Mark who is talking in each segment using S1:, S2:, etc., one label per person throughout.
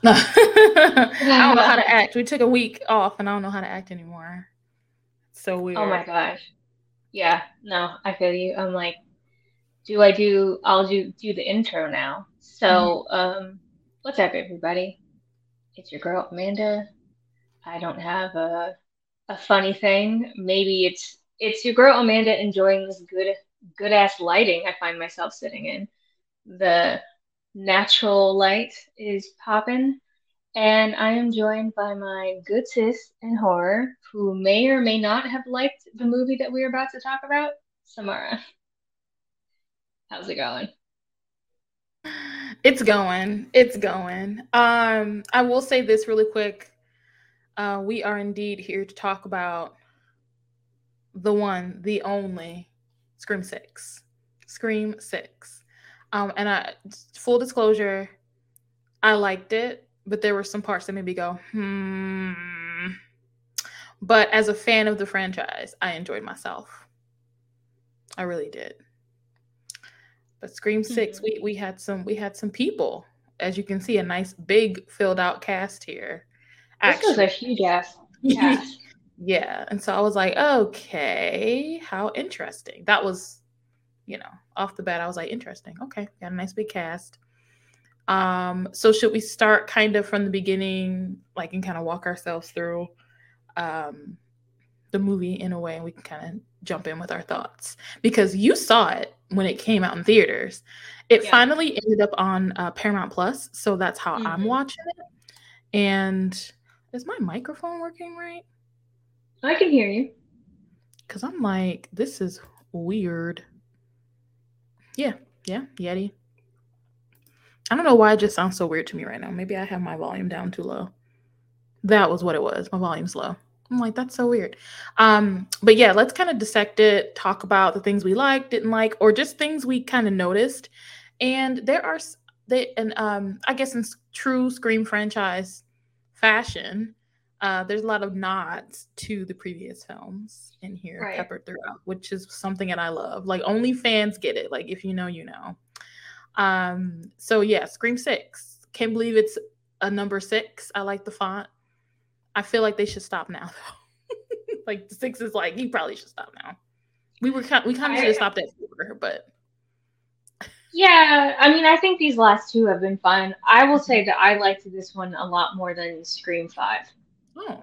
S1: I don't know how to act. We took a week off and I don't know how to act anymore. So weird.
S2: Oh my gosh. Yeah, no, I feel you. I'm like, do I do I'll do do the intro now. So mm-hmm. um what's up everybody? It's your girl Amanda. I don't have a a funny thing. Maybe it's it's your girl Amanda enjoying this good good ass lighting I find myself sitting in. The natural light is popping, and I am joined by my good sis in horror, who may or may not have liked the movie that we're about to talk about, Samara. How's it going?
S1: It's going. It's going. Um, I will say this really quick. Uh, we are indeed here to talk about the one, the only Scream Six. Scream Six. Um, and I full disclosure, I liked it, but there were some parts that made me go, hmm. But as a fan of the franchise, I enjoyed myself. I really did. But Scream 6 mm-hmm. we we had some we had some people. As you can see, a nice big filled out cast here.
S2: Actually. This was a huge ass cast.
S1: Yeah. And so I was like, okay, how interesting. That was, you know, off the bat, I was like, interesting. Okay, got a nice big cast. Um, so should we start kind of from the beginning, like and kind of walk ourselves through um the movie in a way and we can kind of jump in with our thoughts because you saw it when it came out in theaters. It yeah. finally ended up on uh, Paramount Plus, so that's how mm-hmm. I'm watching it. And is my microphone working right?
S2: I can hear you.
S1: Cause I'm like, this is weird. Yeah, yeah, Yeti. I don't know why it just sounds so weird to me right now. Maybe I have my volume down too low. That was what it was. My volume's low. I'm like, that's so weird. Um, but yeah, let's kind of dissect it, talk about the things we liked, didn't like, or just things we kind of noticed. And there are they and um, I guess in true Scream franchise fashion, uh, there's a lot of nods to the previous films in here right. peppered throughout, which is something that I love. Like only fans get it. Like if you know, you know. Um, so yeah, Scream Six. Can't believe it's a number six. I like the font. I feel like they should stop now though. like six is like you probably should stop now. We were kind we kind of should have stopped at four, but
S2: yeah, I mean, I think these last two have been fun. I will say that I liked this one a lot more than Scream Five. Oh.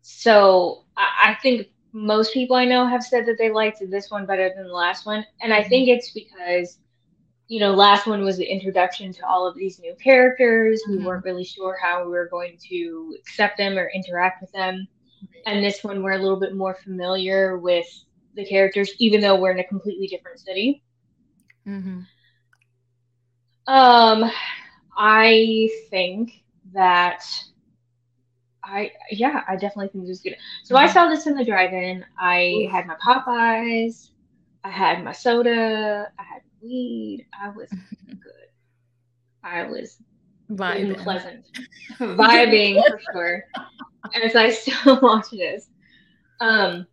S2: So I, I think most people I know have said that they liked this one better than the last one. And I think it's because, you know, last one was the introduction to all of these new characters. Mm-hmm. We weren't really sure how we were going to accept them or interact with them. And this one, we're a little bit more familiar with the characters, even though we're in a completely different city. Mm-hmm. Um, I think that I yeah, I definitely think this is good. So I mm-hmm. saw this in the drive-in. I had my Popeyes, I had my soda, I had weed. I was good. I was vibing, pleasant, vibing for sure. As I still watch this. Um.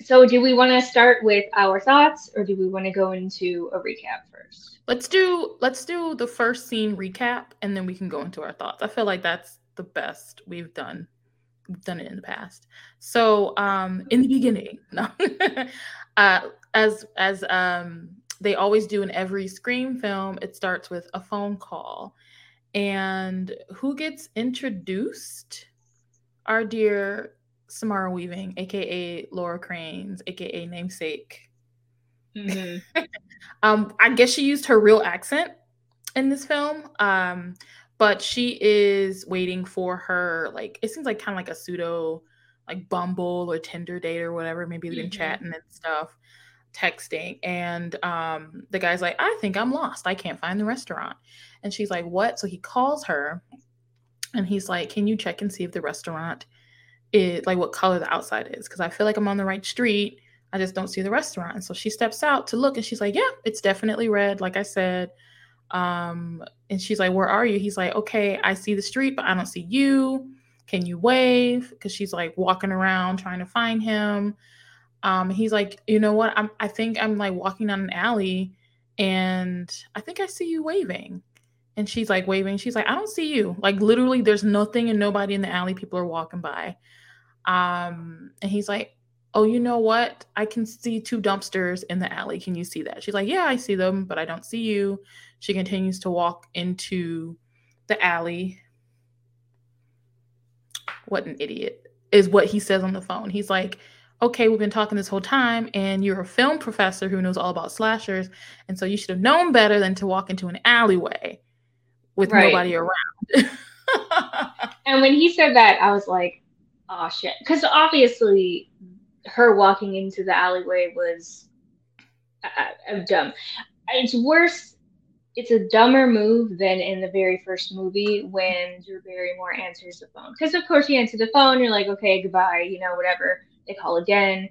S2: So, do we want to start with our thoughts, or do we want to go into a recap first?
S1: Let's do let's do the first scene recap, and then we can go into our thoughts. I feel like that's the best we've done. We've done it in the past. So um, in the beginning, no, uh, as as um, they always do in every Scream film, it starts with a phone call, and who gets introduced? Our dear Samara Weaving, aka Laura Cranes, aka namesake. Mm-hmm. um, I guess she used her real accent in this film. Um, but she is waiting for her like it seems like kind of like a pseudo like Bumble or Tinder date or whatever. Maybe they've been mm-hmm. chatting and stuff, texting. And um, the guy's like, I think I'm lost. I can't find the restaurant. And she's like, What? So he calls her and he's like, Can you check and see if the restaurant is like what color the outside is? Because I feel like I'm on the right street. I just don't see the restaurant. And so she steps out to look and she's like, Yeah, it's definitely red. Like I said, um, and she's like, Where are you? He's like, Okay, I see the street, but I don't see you. Can you wave? Because she's like walking around trying to find him. Um, he's like, You know what? I'm, I think I'm like walking down an alley and I think I see you waving. And she's like waving. She's like, I don't see you. Like literally, there's nothing and nobody in the alley. People are walking by. Um, and he's like, Oh, you know what? I can see two dumpsters in the alley. Can you see that? She's like, Yeah, I see them, but I don't see you. She continues to walk into the alley. What an idiot is what he says on the phone. He's like, okay, we've been talking this whole time, and you're a film professor who knows all about slashers, and so you should have known better than to walk into an alleyway with right. nobody around.
S2: and when he said that, I was like, oh shit. Because obviously, her walking into the alleyway was uh, uh, dumb. It's worse. It's a dumber move than in the very first movie when Drew Barrymore answers the phone. Because of course you answer the phone, you're like, okay, goodbye, you know, whatever they call again.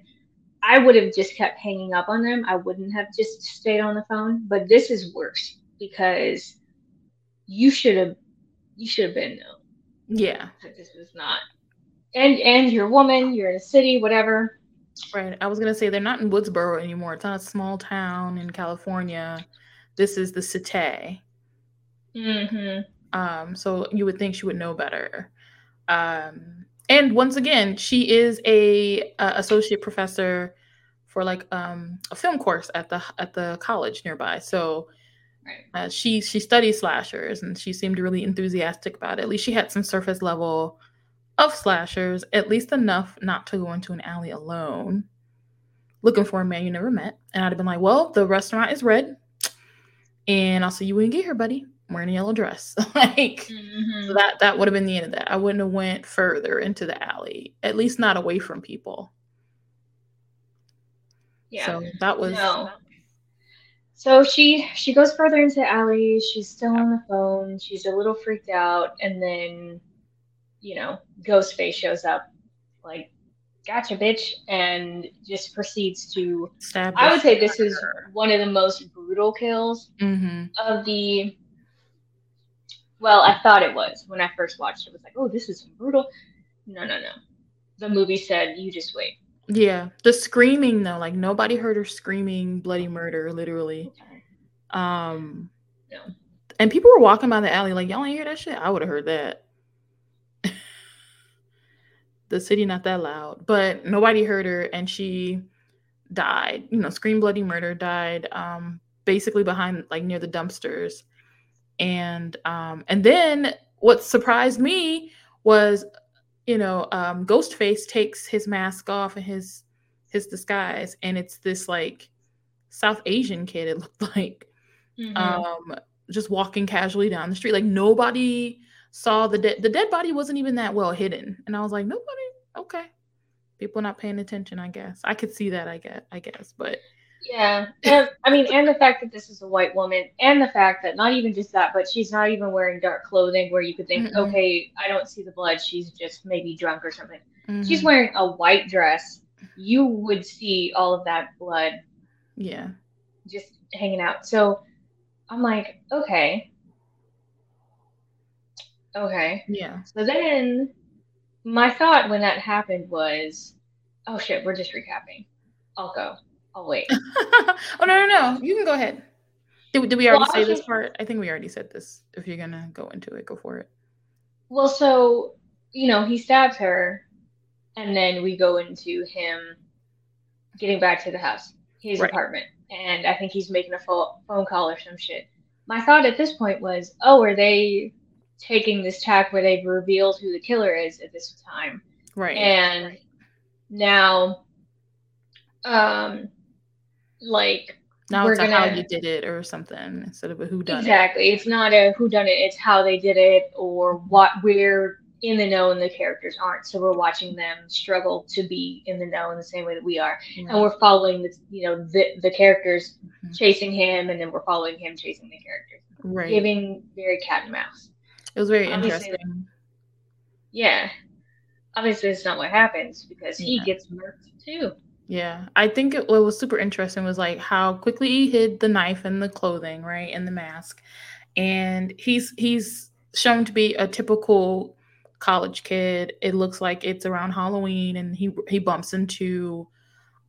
S2: I would have just kept hanging up on them. I wouldn't have just stayed on the phone. But this is worse because you should have you should have been known.
S1: Yeah.
S2: This was not. And and you're a woman, you're in a city, whatever.
S1: Right. I was gonna say they're not in Woodsboro anymore. It's not a small town in California. This is the city.
S2: Mm-hmm.
S1: Um, so you would think she would know better. Um, and once again, she is a, a associate professor for like um, a film course at the at the college nearby. So uh, she she studies slashers, and she seemed really enthusiastic about it. At least she had some surface level of slashers, at least enough not to go into an alley alone, looking for a man you never met. And I'd have been like, "Well, the restaurant is red, and I'll see you wouldn't get here, buddy." wearing a yellow dress. like mm-hmm. so that that would have been the end of that. I wouldn't have went further into the alley, at least not away from people.
S2: Yeah.
S1: So that was no.
S2: So she she goes further into the alley. She's still on the phone. She's a little freaked out, and then, you know, Ghostface shows up, like, "Gotcha, bitch," and just proceeds to. Stab I would say this is one of the most brutal kills
S1: mm-hmm.
S2: of the well, I thought it was when I first watched it. it was like, oh, this is brutal. No, no, no. The movie said, you just wait.
S1: Yeah, the screaming though, like nobody heard her screaming bloody murder, literally. Okay. Um,
S2: no.
S1: and people were walking by the alley like, y'all ain't hear that shit. I would have heard that. The city not that loud, but nobody heard her, and she died. You know, scream bloody murder died. Um, basically behind like near the dumpsters and um and then what surprised me was you know um ghostface takes his mask off and his his disguise and it's this like south asian kid it looked like mm-hmm. um just walking casually down the street like nobody saw the dead the dead body wasn't even that well hidden and i was like nobody okay people not paying attention i guess i could see that i guess i guess but
S2: yeah. And, I mean, and the fact that this is a white woman, and the fact that not even just that, but she's not even wearing dark clothing where you could think, mm-hmm. okay, I don't see the blood. She's just maybe drunk or something. Mm-hmm. She's wearing a white dress. You would see all of that blood.
S1: Yeah.
S2: Just hanging out. So I'm like, okay. Okay.
S1: Yeah.
S2: So then my thought when that happened was, oh shit, we're just recapping. I'll go. I'll wait. oh
S1: no no no! You can go ahead. Did, did we already well, say this part? I think we already said this. If you're gonna go into it, go for it.
S2: Well, so you know he stabs her, and then we go into him getting back to the house, his right. apartment, and I think he's making a phone call or some shit. My thought at this point was, oh, are they taking this tack where they've revealed who the killer is at this time?
S1: Right.
S2: And
S1: right.
S2: now, um, like
S1: now we're it's gonna, how you did it or something instead of a who done
S2: exactly.
S1: it.
S2: It's not a who done it. It's how they did it or what we're in the know and the characters aren't. So we're watching them struggle to be in the know in the same way that we are, and we're following the you know the the characters mm-hmm. chasing him, and then we're following him chasing the characters.
S1: Right.
S2: Giving very cat and mouse.
S1: It was very Obviously, interesting.
S2: Yeah. Obviously, it's not what happens because he yeah. gets murked too.
S1: Yeah, I think it, what was super interesting was like how quickly he hid the knife and the clothing, right, and the mask, and he's he's shown to be a typical college kid. It looks like it's around Halloween, and he he bumps into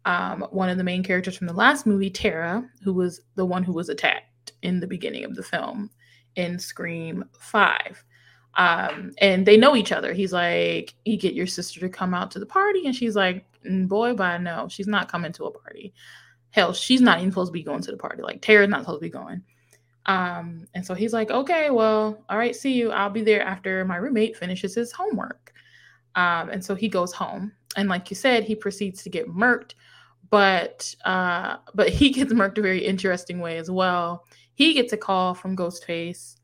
S1: um, one of the main characters from the last movie, Tara, who was the one who was attacked in the beginning of the film in Scream 5. Um, and they know each other. He's like, You get your sister to come out to the party. And she's like, mm, Boy, but no, she's not coming to a party. Hell, she's not even supposed to be going to the party. Like, Tara's not supposed to be going. Um, and so he's like, Okay, well, all right, see you. I'll be there after my roommate finishes his homework. Um, and so he goes home. And like you said, he proceeds to get murked but uh but he gets murked a very interesting way as well he gets a call from ghostface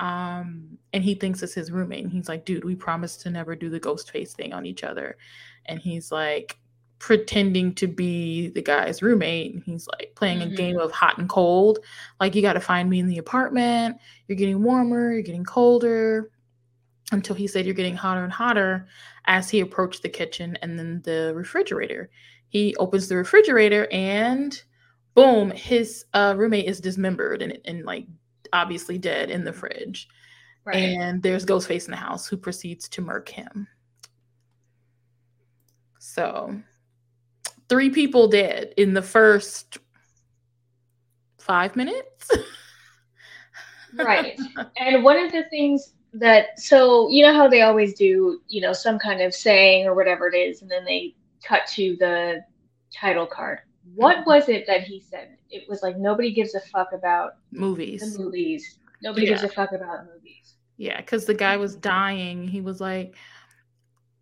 S1: um and he thinks it's his roommate. And he's like dude we promised to never do the ghostface thing on each other. And he's like pretending to be the guy's roommate. And he's like playing mm-hmm. a game of hot and cold. Like you got to find me in the apartment. You're getting warmer. You're getting colder. Until he said you're getting hotter and hotter as he approached the kitchen and then the refrigerator. He opens the refrigerator and boom, his uh, roommate is dismembered and, and like obviously dead in the fridge. Right. And there's Ghostface in the house who proceeds to murk him. So, three people dead in the first five minutes.
S2: right. And one of the things that, so, you know how they always do, you know, some kind of saying or whatever it is, and then they cut to the title card. What was it that he said? It was like nobody gives a fuck about
S1: movies.
S2: The movies. Nobody yeah. gives a fuck about movies.
S1: Yeah, because the guy was dying. He was like,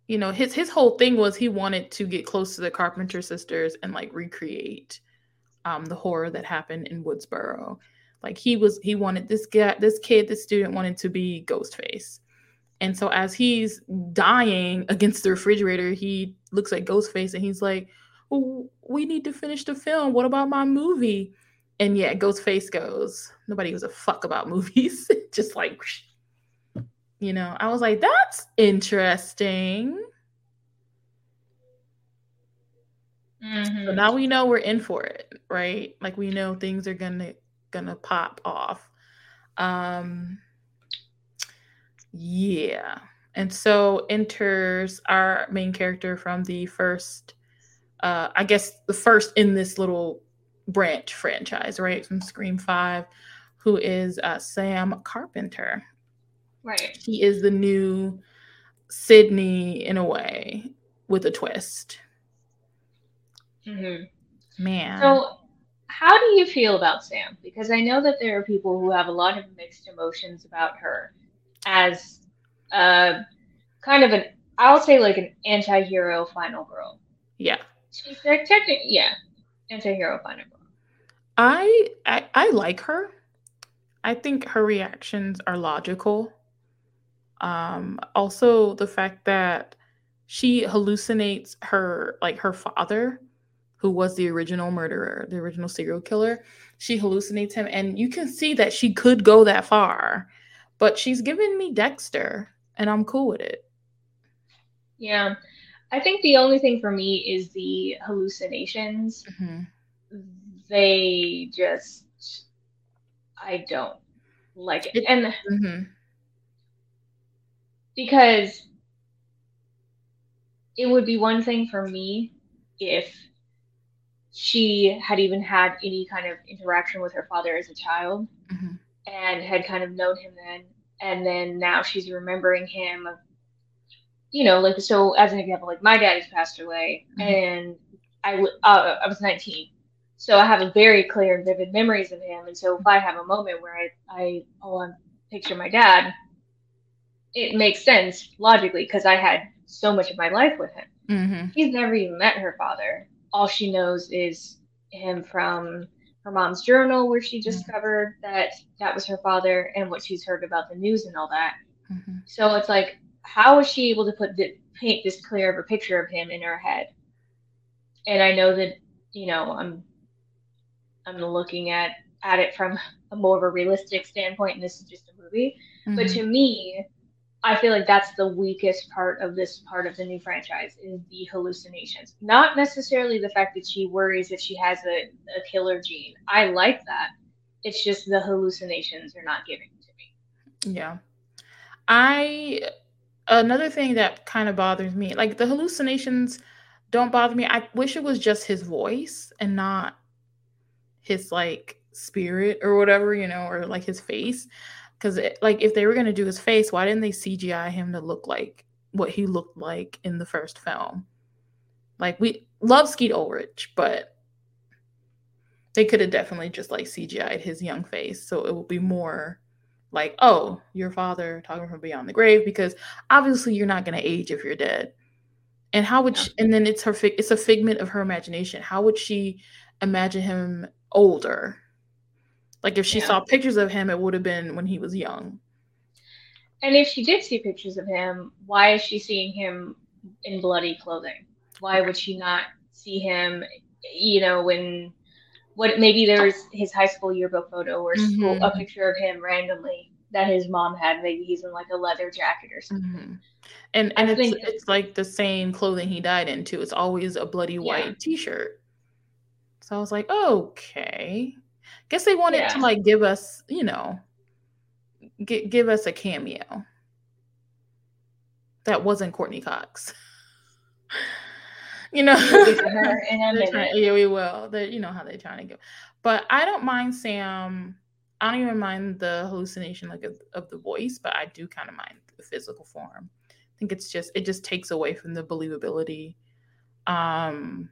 S1: you know, his his whole thing was he wanted to get close to the Carpenter sisters and like recreate um, the horror that happened in Woodsboro. Like he was, he wanted this guy, this kid, this student wanted to be Ghostface. And so as he's dying against the refrigerator, he looks at Ghostface and he's like, well, we need to finish the film. What about my movie? And yeah, Ghostface goes, nobody gives a fuck about movies. Just like, you know, I was like, that's interesting. Mm-hmm. So now we know we're in for it, right? Like we know things are gonna gonna pop off. Um yeah. And so enters our main character from the first, uh, I guess the first in this little branch franchise, right? From Scream 5, who is uh, Sam Carpenter.
S2: Right.
S1: He is the new Sidney in a way with a twist.
S2: Mm-hmm.
S1: Man.
S2: So, how do you feel about Sam? Because I know that there are people who have a lot of mixed emotions about her as uh, kind of an I'll say like an anti-hero final girl.
S1: Yeah.
S2: She's like technically yeah, anti-hero girl.
S1: I, I I like her. I think her reactions are logical. Um also the fact that she hallucinates her like her father who was the original murderer, the original serial killer. She hallucinates him and you can see that she could go that far. But she's given me Dexter and I'm cool with it.
S2: Yeah. I think the only thing for me is the hallucinations. Mm-hmm. They just, I don't like it. And mm-hmm. because it would be one thing for me if she had even had any kind of interaction with her father as a child mm-hmm. and had kind of known him then and then now she's remembering him you know like so as an example like my dad has passed away mm-hmm. and i uh, i was 19 so i have a very clear and vivid memories of him and so if i have a moment where i i oh i picture my dad it makes sense logically because i had so much of my life with him mm-hmm. he's never even met her father all she knows is him from her mom's journal where she mm-hmm. discovered that that was her father and what she's heard about the news and all that. Mm-hmm. So it's like, how was she able to put the, paint this clear of a picture of him in her head? And I know that you know I'm I'm looking at at it from a more of a realistic standpoint, and this is just a movie. Mm-hmm. But to me, I feel like that's the weakest part of this part of the new franchise is the hallucinations. Not necessarily the fact that she worries that she has a, a killer gene. I like that. It's just the hallucinations are not giving to
S1: me. Yeah. I another thing that kind of bothers me, like the hallucinations don't bother me. I wish it was just his voice and not his like spirit or whatever, you know, or like his face because like if they were gonna do his face, why didn't they CGI him to look like what he looked like in the first film? Like we love Skeet Ulrich, but they could have definitely just like CGI'd his young face, so it would be more like, oh, your father talking from beyond the grave, because obviously you're not gonna age if you're dead. And how would she, and then it's her it's a figment of her imagination. How would she imagine him older? Like if she yeah. saw pictures of him, it would have been when he was young.
S2: And if she did see pictures of him, why is she seeing him in bloody clothing? Why would she not see him, you know, when what maybe there's his high school yearbook photo or mm-hmm. school, a picture of him randomly that his mom had. Maybe he's in like a leather jacket or something. Mm-hmm.
S1: And and I it's it's like the same clothing he died in too. It's always a bloody white yeah. t-shirt. So I was like, okay. Guess they wanted yeah. to like give us, you know, g- give us a cameo. That wasn't Courteney Cox. you know, trying, yeah, we will. They, you know how they're trying to go, but I don't mind Sam. I don't even mind the hallucination like of, of the voice, but I do kind of mind the physical form. I think it's just it just takes away from the believability. Um,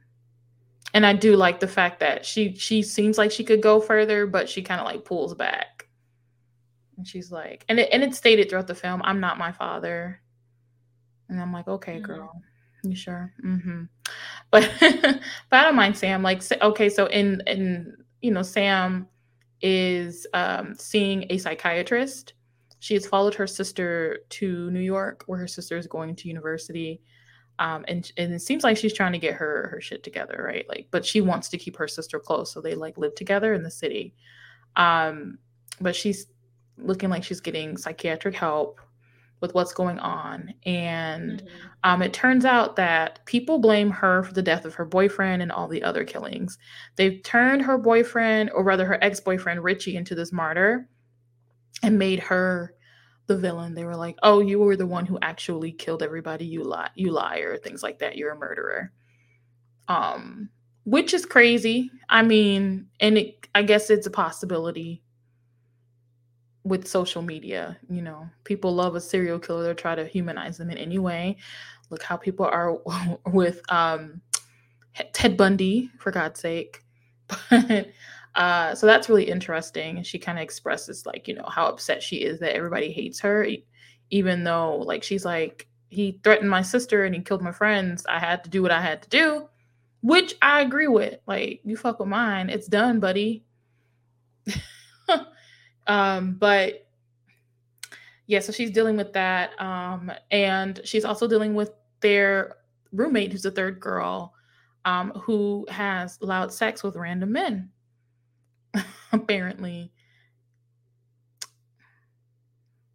S1: and I do like the fact that she she seems like she could go further, but she kind of like pulls back. And she's like, and it and it's stated throughout the film, I'm not my father. And I'm like, okay, mm-hmm. girl, you sure? Mm-hmm. But but I don't mind Sam. Like, okay, so in in you know, Sam is um, seeing a psychiatrist. She has followed her sister to New York, where her sister is going to university um, and and it seems like she's trying to get her her shit together, right? Like, but she wants to keep her sister close, so they like live together in the city. Um, but she's looking like she's getting psychiatric help with what's going on, and mm-hmm. um, it turns out that people blame her for the death of her boyfriend and all the other killings. They've turned her boyfriend, or rather her ex boyfriend Richie, into this martyr, and made her the villain. They were like, "Oh, you were the one who actually killed everybody. You lie, you liar, things like that. You're a murderer." Um, which is crazy. I mean, and it, I guess it's a possibility with social media. You know, people love a serial killer. They try to humanize them in any way. Look how people are with um, Ted Bundy, for God's sake. But uh, so that's really interesting. She kind of expresses like, you know, how upset she is that everybody hates her, even though like she's like, he threatened my sister and he killed my friends. I had to do what I had to do, which I agree with. Like, you fuck with mine, it's done, buddy. um, but yeah, so she's dealing with that. Um, and she's also dealing with their roommate, who's a third girl, um, who has loud sex with random men. apparently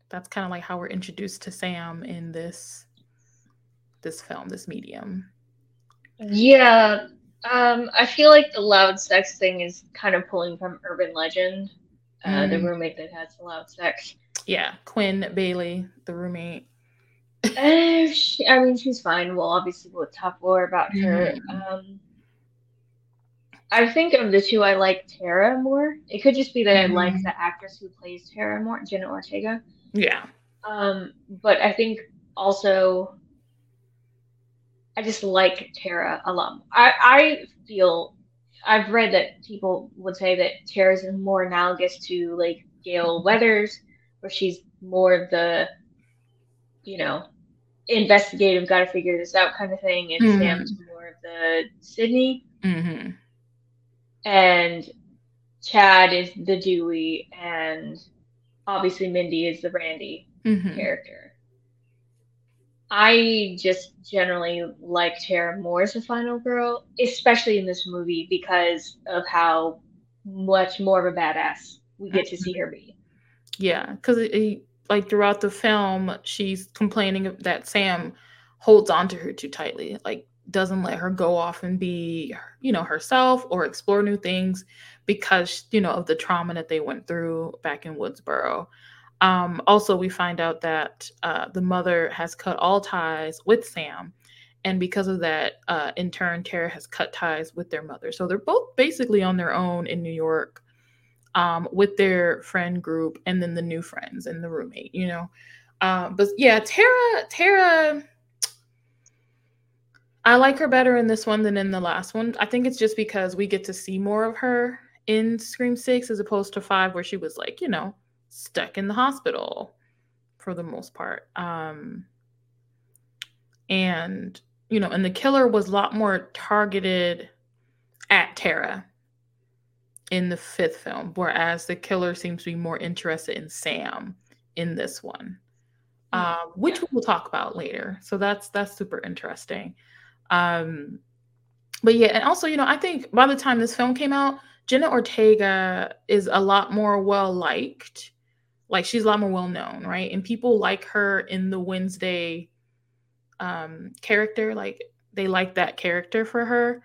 S1: that's kind of like how we're introduced to Sam in this this film, this medium.
S2: Yeah. Um, I feel like the loud sex thing is kind of pulling from urban legend. Uh, mm. The roommate that has loud sex.
S1: Yeah, Quinn Bailey, the roommate.
S2: uh, she, I mean, she's fine. We'll obviously we'll talk more about her. Mm. Um, I think of the two, I like Tara more. It could just be that mm-hmm. I like the actress who plays Tara more, Jenna Ortega.
S1: Yeah.
S2: Um, but I think also I just like Tara a lot. I, I feel I've read that people would say that Tara is more analogous to like Gale Weathers, where she's more of the, you know, investigative, got to figure this out kind of thing, and mm-hmm. Sam's more of the Sidney.
S1: Mm-hmm
S2: and Chad is the Dewey, and obviously Mindy is the Randy mm-hmm. character. I just generally like Tara more as the final girl, especially in this movie because of how much more of a badass we get to see her be.
S1: Yeah, because like throughout the film, she's complaining that Sam holds on to her too tightly. Like doesn't let her go off and be you know herself or explore new things because you know of the trauma that they went through back in woodsboro um, also we find out that uh, the mother has cut all ties with sam and because of that uh, in turn tara has cut ties with their mother so they're both basically on their own in new york um, with their friend group and then the new friends and the roommate, you know. Uh, but yeah, Tara, Tara, I like her better in this one than in the last one. I think it's just because we get to see more of her in Scream 6 as opposed to 5 where she was like, you know, stuck in the hospital for the most part. Um and you know, and the killer was a lot more targeted at Tara in the fifth film, whereas the killer seems to be more interested in Sam in this one, mm, um, which yeah. we'll talk about later. So that's that's super interesting. Um, but yeah, and also, you know, I think by the time this film came out, Jenna Ortega is a lot more well liked. Like she's a lot more well known, right? And people like her in the Wednesday um character. Like they like that character for her.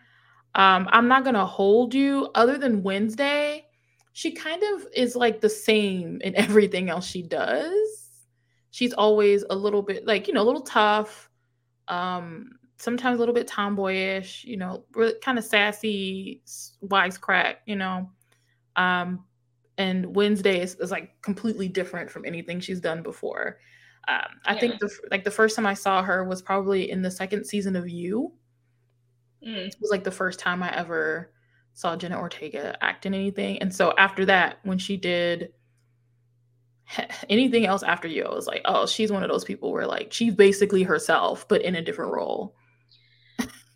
S1: Um, I'm not gonna hold you. Other than Wednesday, she kind of is like the same in everything else she does. She's always a little bit like you know a little tough, um, sometimes a little bit tomboyish. You know, really kind of sassy, wisecrack. You know, um, and Wednesday is, is, like completely different from anything she's done before. Um, I yeah. think the like the first time I saw her was probably in the second season of You Mm. It was like the first time I ever saw Jenna Ortega act in anything. And so after that, when she did anything else after you, I was like, oh, she's one of those people where like she's basically herself, but in a different role.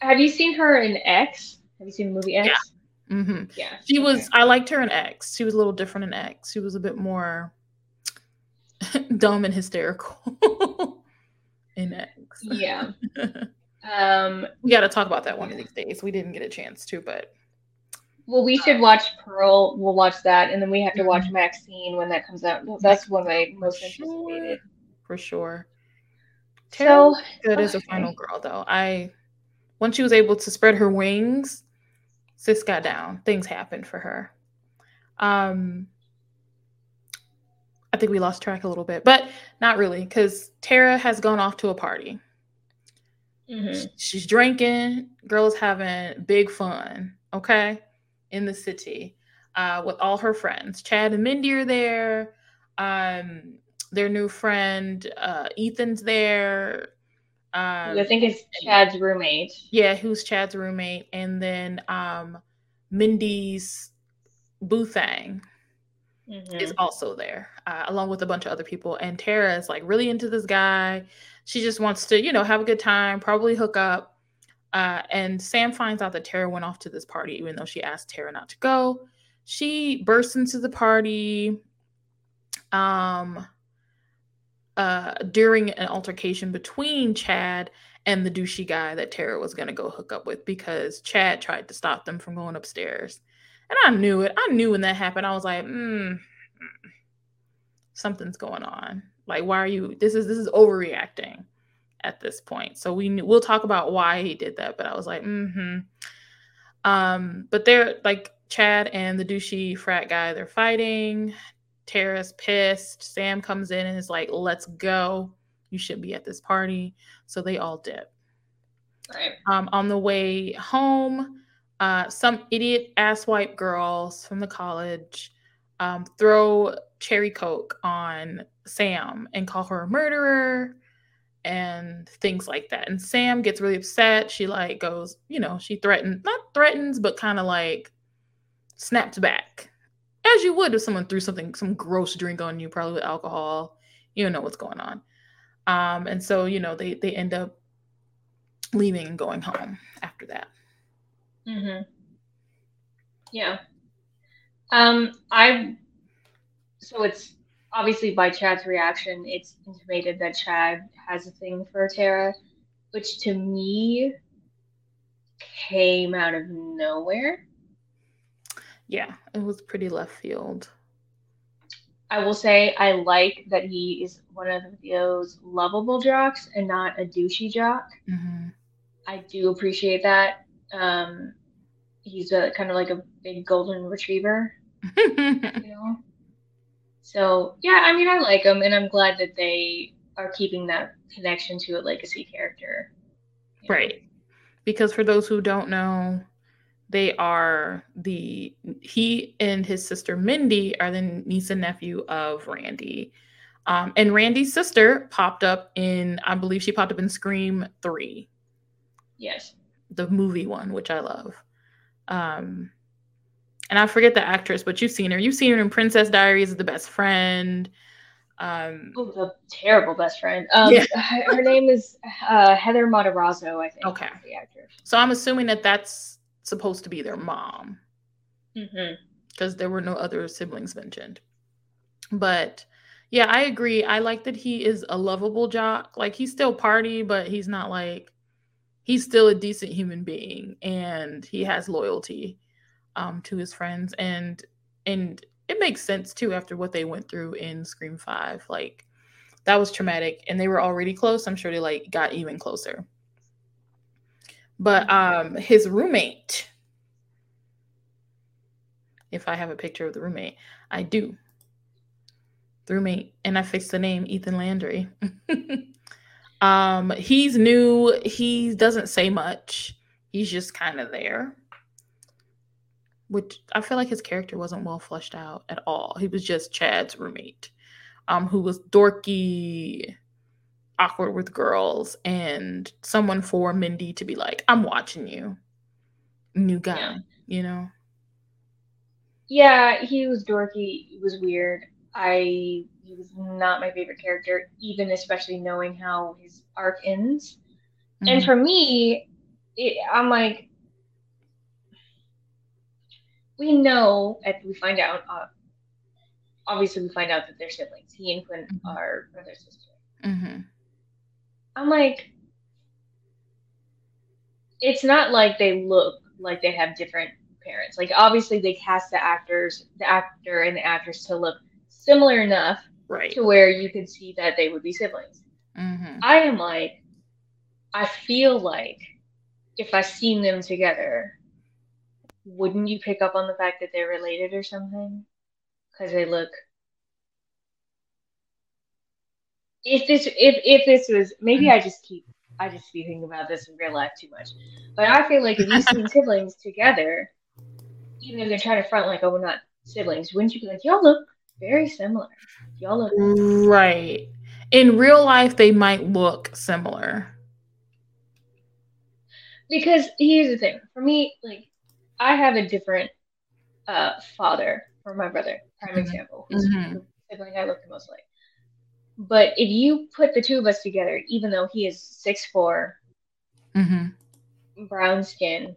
S2: Have you seen her in X? Have you seen the movie X?
S1: Yeah. Mm-hmm. Yeah. She was, I liked her in X. She was a little different in X. She was a bit more dumb and hysterical in X.
S2: Yeah. Um,
S1: we got to talk about that one of these days. We didn't get a chance to, but
S2: well, we should watch Pearl. We'll watch that, and then we have to watch mm-hmm. Maxine when that comes out. That's one I most for anticipated.
S1: Sure. For sure. so good okay. as a final girl, though. I once she was able to spread her wings, sis got down. Things happened for her. Um, I think we lost track a little bit, but not really, because Tara has gone off to a party. Mm-hmm. She's drinking. Girls having big fun. Okay, in the city uh, with all her friends. Chad and Mindy are there. Um, their new friend uh, Ethan's there.
S2: Um, I think it's Chad's roommate.
S1: Yeah, who's Chad's roommate, and then um, Mindy's boo thing mm-hmm. is also there, uh, along with a bunch of other people. And Tara is like really into this guy. She just wants to, you know, have a good time, probably hook up. Uh, and Sam finds out that Tara went off to this party, even though she asked Tara not to go. She bursts into the party um, uh, during an altercation between Chad and the douchey guy that Tara was going to go hook up with because Chad tried to stop them from going upstairs. And I knew it. I knew when that happened. I was like, hmm, something's going on. Like, why are you? This is this is overreacting at this point. So we we'll talk about why he did that. But I was like, hmm. Um, but they're like Chad and the douchey frat guy. They're fighting. Tara's pissed. Sam comes in and is like, "Let's go. You should be at this party." So they all dip. Right. Um, on the way home, uh, some idiot asswipe girls from the college um, throw cherry coke on Sam and call her a murderer and things like that. And Sam gets really upset. She like goes, you know, she threatens, not threatens, but kind of like snaps back. As you would if someone threw something, some gross drink on you, probably with alcohol. You know what's going on. Um, and so, you know, they they end up leaving and going home after that.
S2: Mm-hmm. Yeah. Um, I so it's obviously by Chad's reaction, it's intimated that Chad has a thing for Tara, which to me came out of nowhere.
S1: Yeah, it was pretty left field.
S2: I will say I like that he is one of those lovable jocks and not a douchey jock. Mm-hmm. I do appreciate that. Um, he's a kind of like a big golden retriever, you know. So yeah, I mean, I like him, and I'm glad that they are keeping that connection to a legacy character.
S1: Right, because for those who don't know, They are the he and his sister Mindy are the niece and nephew of Randy. Um, and Randy's sister popped up in, I believe she popped up in Scream 3.
S2: Yes.
S1: The movie one, which I love. Um, and I forget the actress, but you've seen her. You've seen her in Princess Diaries as the best friend. Um,
S2: oh, the terrible best friend. Um, yeah. her name is uh, Heather Matarazzo, I think.
S1: Okay. The actress. So I'm assuming that that's supposed to be their mom. Because mm-hmm. there were no other siblings mentioned. But yeah, I agree. I like that he is a lovable jock. Like he's still party, but he's not like he's still a decent human being and he has loyalty um to his friends and and it makes sense too after what they went through in Scream 5. Like that was traumatic and they were already close. I'm sure they like got even closer. But um his roommate if I have a picture of the roommate, I do roommate, and I fixed the name Ethan Landry. um, he's new. He doesn't say much. He's just kind of there. Which I feel like his character wasn't well fleshed out at all. He was just Chad's roommate, um, who was dorky, awkward with girls, and someone for Mindy to be like, "I'm watching you, new guy," yeah. you know.
S2: Yeah, he was dorky. He was weird. I he was not my favorite character, even especially knowing how his arc ends. Mm-hmm. And for me, it, I'm like, we know, and we find out. Uh, obviously, we find out that they're siblings. He and Quinn mm-hmm. are brother sister. Mm-hmm. I'm like, it's not like they look like they have different parents. Like obviously, they cast the actors, the actor and the actress to look similar enough
S1: right.
S2: to where you could see that they would be siblings. Mm-hmm. I am like, I feel like if I seen them together, wouldn't you pick up on the fact that they're related or something? Because they look. If this, if if this was, maybe I just keep, I just be thinking about this in real life too much. But I feel like if you seen siblings together, even if they're trying to front like, oh, we're not siblings, wouldn't you be like, y'all look very similar. Y'all look
S1: right. In real life, they might look similar.
S2: Because here's the thing: for me, like I have a different uh, father for my brother. Prime mm-hmm. example, mm-hmm. sibling I look the most like. But if you put the two of us together, even though he is six mm-hmm. brown skin,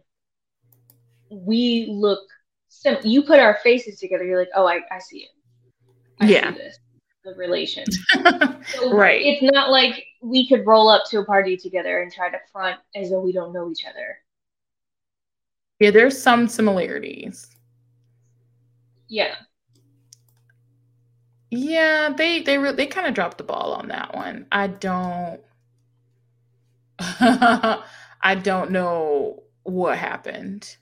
S2: we look. Sim- you put our faces together, you're like, oh, I, I see it. I
S1: yeah. This,
S2: the relation. so right. It's not like we could roll up to a party together and try to front as though we don't know each other.
S1: Yeah, there's some similarities.
S2: Yeah.
S1: Yeah, they they re- they kind of dropped the ball on that one. I don't I don't know what happened.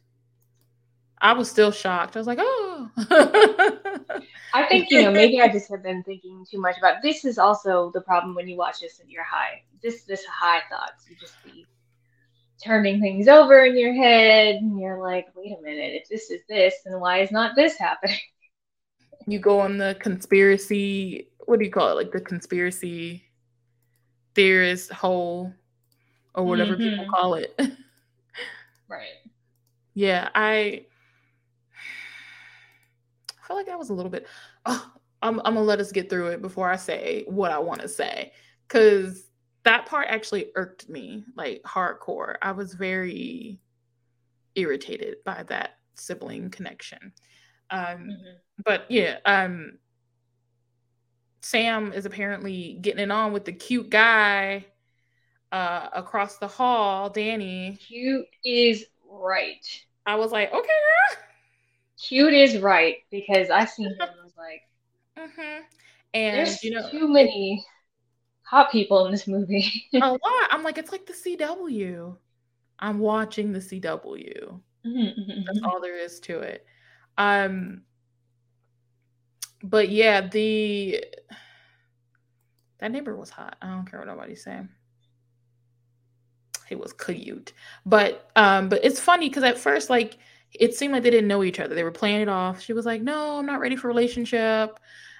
S1: I was still shocked. I was like, oh.
S2: I think, you know, maybe I just have been thinking too much about this is also the problem when you watch this and you're high. This this high thoughts. You just be turning things over in your head and you're like, wait a minute, if this is this, then why is not this happening?
S1: You go on the conspiracy what do you call it? Like the conspiracy theorist hole or whatever mm-hmm. people call it.
S2: right.
S1: Yeah, I I feel like that was a little bit. Oh, I'm, I'm gonna let us get through it before I say what I want to say, because that part actually irked me like hardcore. I was very irritated by that sibling connection. Um, mm-hmm. But yeah, um, Sam is apparently getting it on with the cute guy uh, across the hall, Danny.
S2: Cute is right.
S1: I was like, okay,
S2: cute is right because I seen him and was like, mm-hmm. and there's you know, too many hot people in this movie.
S1: a lot. I'm like, it's like the CW. I'm watching the CW. Mm-hmm. That's all there is to it. Um, but yeah, the that neighbor was hot. I don't care what nobody's saying. He was cute, but um, but it's funny because at first, like it seemed like they didn't know each other. They were playing it off. She was like, "No, I'm not ready for relationship."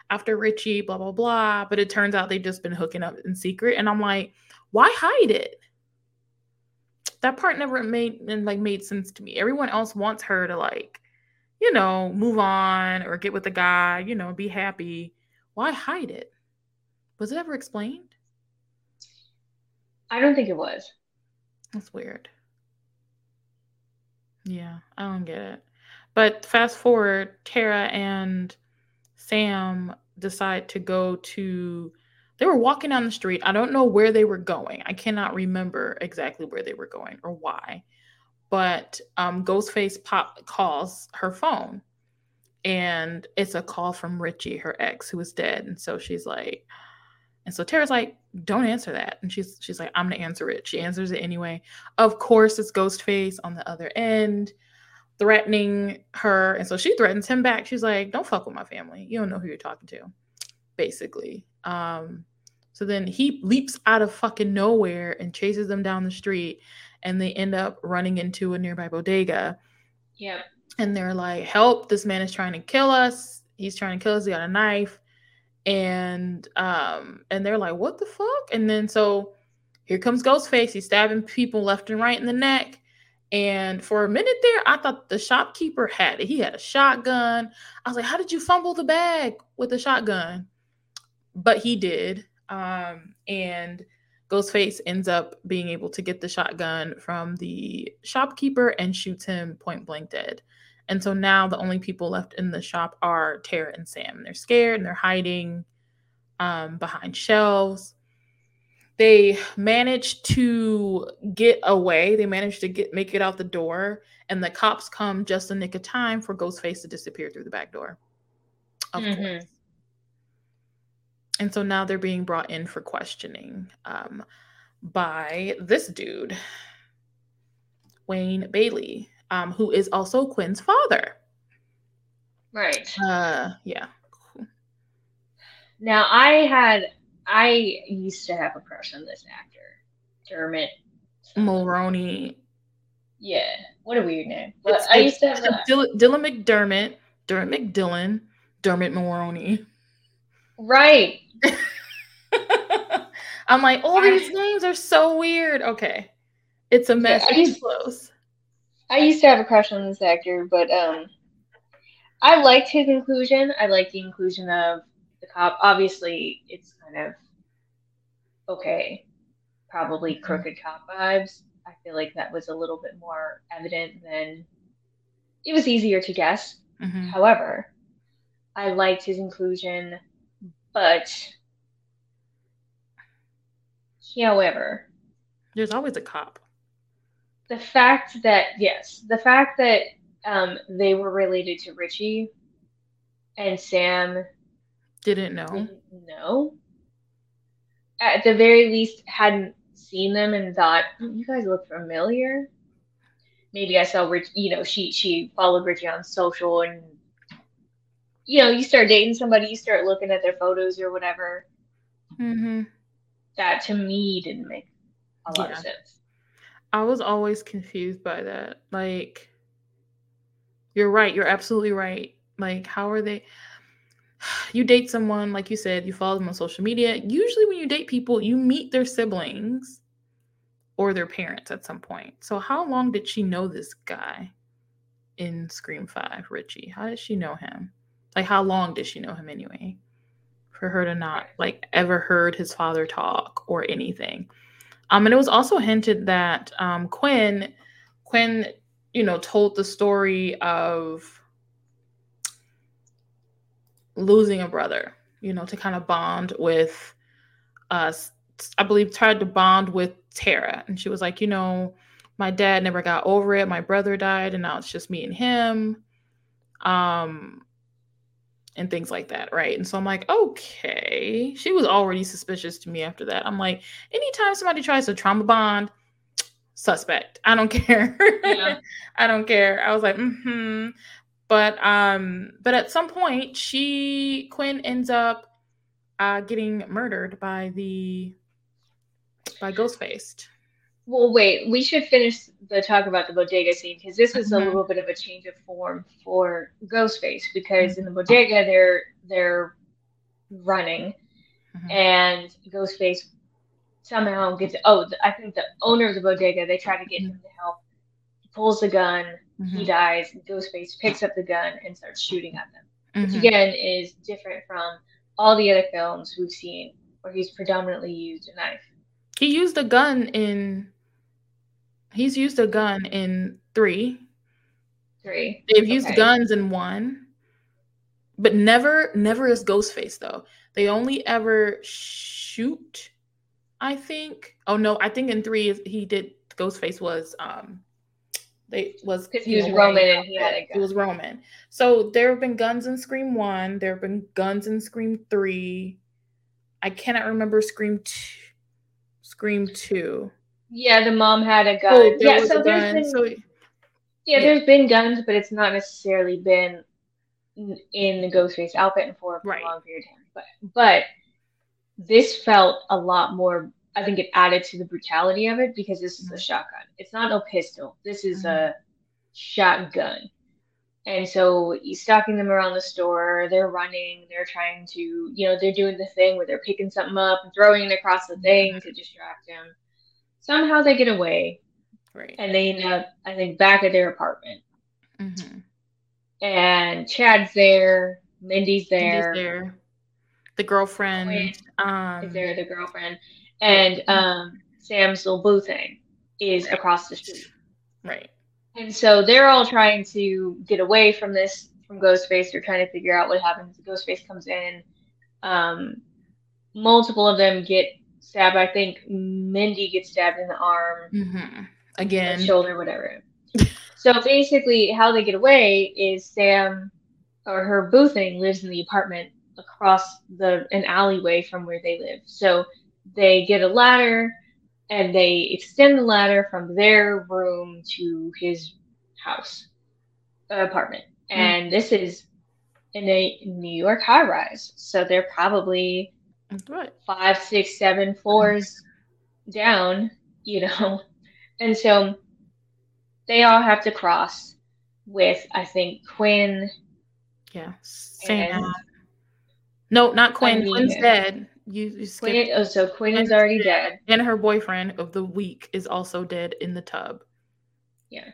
S1: After Richie, blah blah blah. But it turns out they've just been hooking up in secret, and I'm like, why hide it? That part never made and like made sense to me. Everyone else wants her to like, you know, move on or get with the guy, you know, be happy. Why hide it? Was it ever explained?
S2: I don't think it was.
S1: That's weird. Yeah, I don't get it. But fast forward, Tara and Sam decide to go to they were walking down the street. I don't know where they were going. I cannot remember exactly where they were going or why. But um, Ghostface pop calls her phone, and it's a call from Richie, her ex, who is dead. And so she's like, and so Tara's like, "Don't answer that." And she's she's like, "I'm gonna answer it." She answers it anyway. Of course, it's Ghostface on the other end, threatening her, and so she threatens him back. She's like, "Don't fuck with my family. You don't know who you're talking to." Basically, um, so then he leaps out of fucking nowhere and chases them down the street, and they end up running into a nearby bodega.
S2: Yep.
S1: And they're like, "Help! This man is trying to kill us. He's trying to kill us. He got a knife." And um, and they're like, "What the fuck?" And then so here comes Ghostface. He's stabbing people left and right in the neck. And for a minute there, I thought the shopkeeper had it. He had a shotgun. I was like, how did you fumble the bag with the shotgun? But he did. Um, and Ghostface ends up being able to get the shotgun from the shopkeeper and shoots him point blank dead. And so now the only people left in the shop are Tara and Sam. They're scared and they're hiding um, behind shelves. They manage to get away. They manage to get make it out the door, and the cops come just a nick of time for Ghostface to disappear through the back door. Of mm-hmm. course. And so now they're being brought in for questioning um, by this dude, Wayne Bailey, um, who is also Quinn's father.
S2: Right.
S1: Uh, yeah.
S2: Now I had I used to have a crush on this actor, Dermot
S1: Mulroney.
S2: Yeah, what a weird name. But it's, I used to have a,
S1: Dylan, Dylan McDermott, Dermot McDillon, Dermot Mulroney.
S2: Right.
S1: I'm like, all these names are so weird. Okay. It's a mess. Yeah, I, used,
S2: close. I used to have a crush on this actor, but um I liked his inclusion. I liked the inclusion of the cop. Obviously, it's kind of okay, probably mm-hmm. crooked cop vibes. I feel like that was a little bit more evident than it was easier to guess. Mm-hmm. However, I liked his inclusion, but However,
S1: there's always a cop.
S2: The fact that yes, the fact that um, they were related to Richie and Sam
S1: didn't know. Didn't
S2: know. At the very least, hadn't seen them and thought, oh, "You guys look familiar." Maybe I saw Rich. You know, she she followed Richie on social, and you know, you start dating somebody, you start looking at their photos or whatever.
S1: Mm-hmm
S2: that to me didn't make a lot yeah. of sense.
S1: I was always confused by that. Like, you're right. You're absolutely right. Like, how are they? You date someone, like you said, you follow them on social media. Usually, when you date people, you meet their siblings or their parents at some point. So, how long did she know this guy in Scream 5, Richie? How did she know him? Like, how long did she know him anyway? for her to not like ever heard his father talk or anything. Um, and it was also hinted that um, Quinn, Quinn, you know, told the story of losing a brother, you know, to kind of bond with us. I believe tried to bond with Tara, and she was like, you know, my dad never got over it. My brother died, and now it's just me and him. Um, and things like that, right? And so I'm like, okay. She was already suspicious to me after that. I'm like, anytime somebody tries to trauma bond, suspect. I don't care. Yeah. I don't care. I was like, mm-hmm. But um, but at some point, she Quinn ends up uh getting murdered by the by Ghostface.
S2: Well, wait. We should finish the talk about the bodega scene because this is a
S1: Mhm.
S2: little bit of a change of form for Ghostface because in the bodega they're they're running
S1: Mhm.
S2: and Ghostface somehow gets. Oh, I think the owner of the bodega they try to get him to help. He pulls the gun. He
S1: Mhm.
S2: dies. Ghostface picks up the gun and starts shooting at them, which
S1: Mhm.
S2: again is different from all the other films we've seen where he's predominantly used a knife.
S1: He used a gun in. He's used a gun in three.
S2: Three.
S1: They've used
S2: Okay.
S1: guns in one, but never, never as Ghostface though. They only ever shoot. I think. Oh no, I think in three he did. Ghostface was um. They was
S2: 'Cause he was
S1: know,
S2: Roman and he had a
S1: outfit. He was Roman. So there have been guns in Scream one. There have been guns in Scream three. I cannot remember Scream two. Scream two.
S2: Yeah, the mom had a gun.
S1: Oh,
S2: yeah, so there's
S1: gun.
S2: been
S1: So
S2: yeah,
S1: yeah.
S2: there's been guns, but it's not necessarily been in the Ghostface outfit and for a
S1: Right.
S2: long period of time. But but this felt a lot more. I think it added to the brutality of it because this is a
S1: Mhm.
S2: shotgun. It's not a pistol. This is a shotgun. And so he's stalking them around the store. They're running. They're trying to, you know, they're doing the thing where they're picking something up and throwing it across the thing to distract him. Somehow they get away
S1: right.
S2: and they end up, I think, back at their apartment.
S1: Mhm.
S2: And Chad's there, Mindy's
S1: Mindy's
S2: there,
S1: there. The girlfriend.
S2: Wait.
S1: Um,
S2: is there, the girlfriend, and um, Sam's little boo thing is across the street.
S1: Right.
S2: And so they're all trying to get away from this, from Ghostface. They're trying to figure out what happens. Ghostface comes in. Um, multiple of them get stabbed. I think Mindy gets stabbed in the arm,
S1: hmm
S2: or
S1: Again.
S2: shoulder, whatever. so basically, how they get away is Sam or her boo thing lives in the apartment across the an alleyway from where they live. So they get a ladder and they extend the ladder from their room to his house uh, apartment. And this is in a New York high rise. So they're probably
S1: That's right.
S2: five, six, seven floors down, you know. And so they all have to cross with, I think, Quinn
S1: Yeah. Sam. No, not Quinn.
S2: mean-
S1: Quinn's dead. You, you.
S2: Quinn. Oh, so Quinn is already dead.
S1: And her boyfriend of the week is also dead in the tub. Yeah.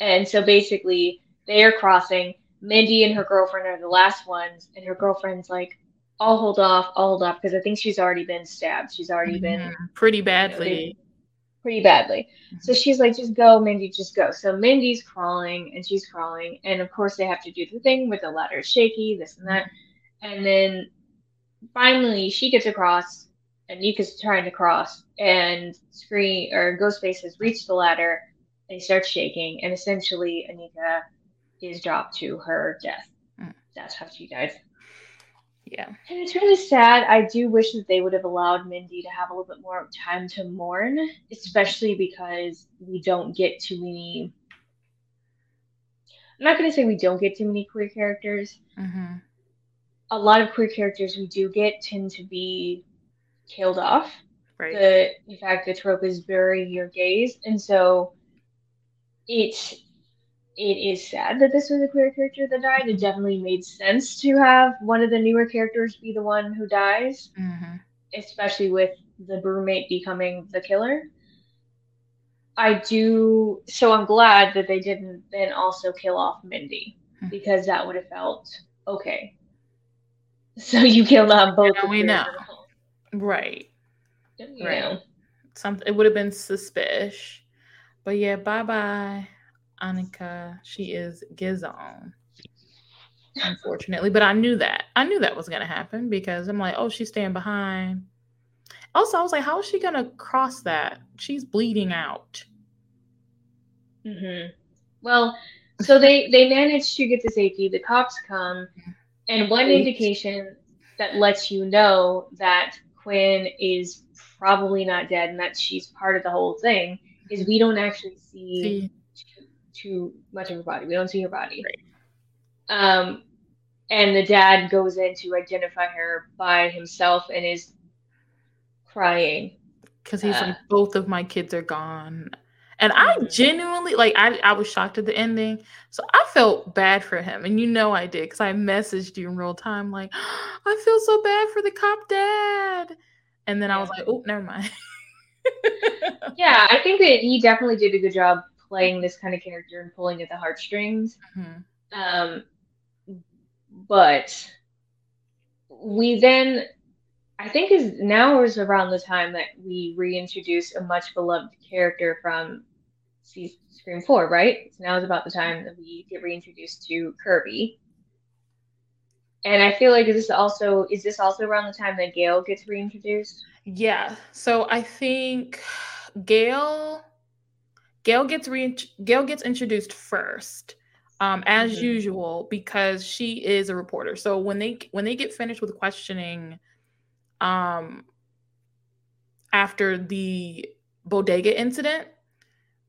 S2: And so basically, they are crossing. Mindy and her girlfriend are the last ones, and her girlfriend's like, "I'll hold off, I'll hold off," because I think she's already been stabbed. She's already been
S1: Mhm. Pretty badly.
S2: pretty badly. So she's like, "Just go, Mindy, just go." So Mindy's crawling, and she's crawling, and of course they have to do the thing with the ladder shaky, this and that, and then finally she gets across, and Nika's trying to cross, and Screen or Ghostface has reached the ladder, and he starts shaking, and essentially Anika is dropped to her death.
S1: Mm.
S2: That's how she dies.
S1: Yeah.
S2: And it's really sad. I do wish that they would have allowed Mindy to have a little bit more time to mourn, especially because we don't get too many. I'm not going to say we don't get too many queer characters.
S1: hmm
S2: A lot of queer characters we do get tend to be killed off.
S1: Right.
S2: The in fact, the trope is bury your gays, and so it it is sad that this was a queer character that died. It definitely made sense to have one of the newer characters be the one who dies.
S1: hmm
S2: especially with the roommate becoming the killer. I do, so I'm glad that they didn't then also kill off Mindy
S1: Mhm.
S2: because that would have felt okay. So you killed off both.
S1: Now we know.
S2: in the home,
S1: Right. Right.
S2: know,
S1: Something it would have been suspicious. But yeah, bye bye, Anika. She is gizon. Unfortunately. But I knew that. I knew that was gonna happen because I'm like, oh, she's staying behind. Also, I was like, how is she gonna cross that? She's bleeding out.
S2: hmm Well, so they they managed to get to safety. The cops come, and one indication that lets you know that Quinn is probably not dead and that she's part of the whole thing is we don't actually See, too, much of her body. We don't see her body.
S1: Right.
S2: Um, and the dad goes in to identify her by himself and is crying
S1: because he's uh, like, both of my kids are gone. And I mm-hmm. genuinely like I, I was shocked at the ending. So I felt bad for him. And you know I did because I messaged you in real time, like, I feel so bad for the cop dad. And then yeah. I was like, oh, never mind.
S2: yeah, I think that he definitely did a good job playing this kind of character and pulling at the heartstrings. Mm-hmm. Um, but we then I think is now is around the time that we reintroduce a much beloved character from Scream 4, right? So now is about the time that we get reintroduced to Kirby. And I feel like is this also is this also around the time that Gale gets reintroduced?
S1: Yeah. So I think Gale Gale gets re Gale gets introduced first. Um, as mm-hmm. usual, because she is a reporter. So when they when they get finished with questioning um after the bodega incident,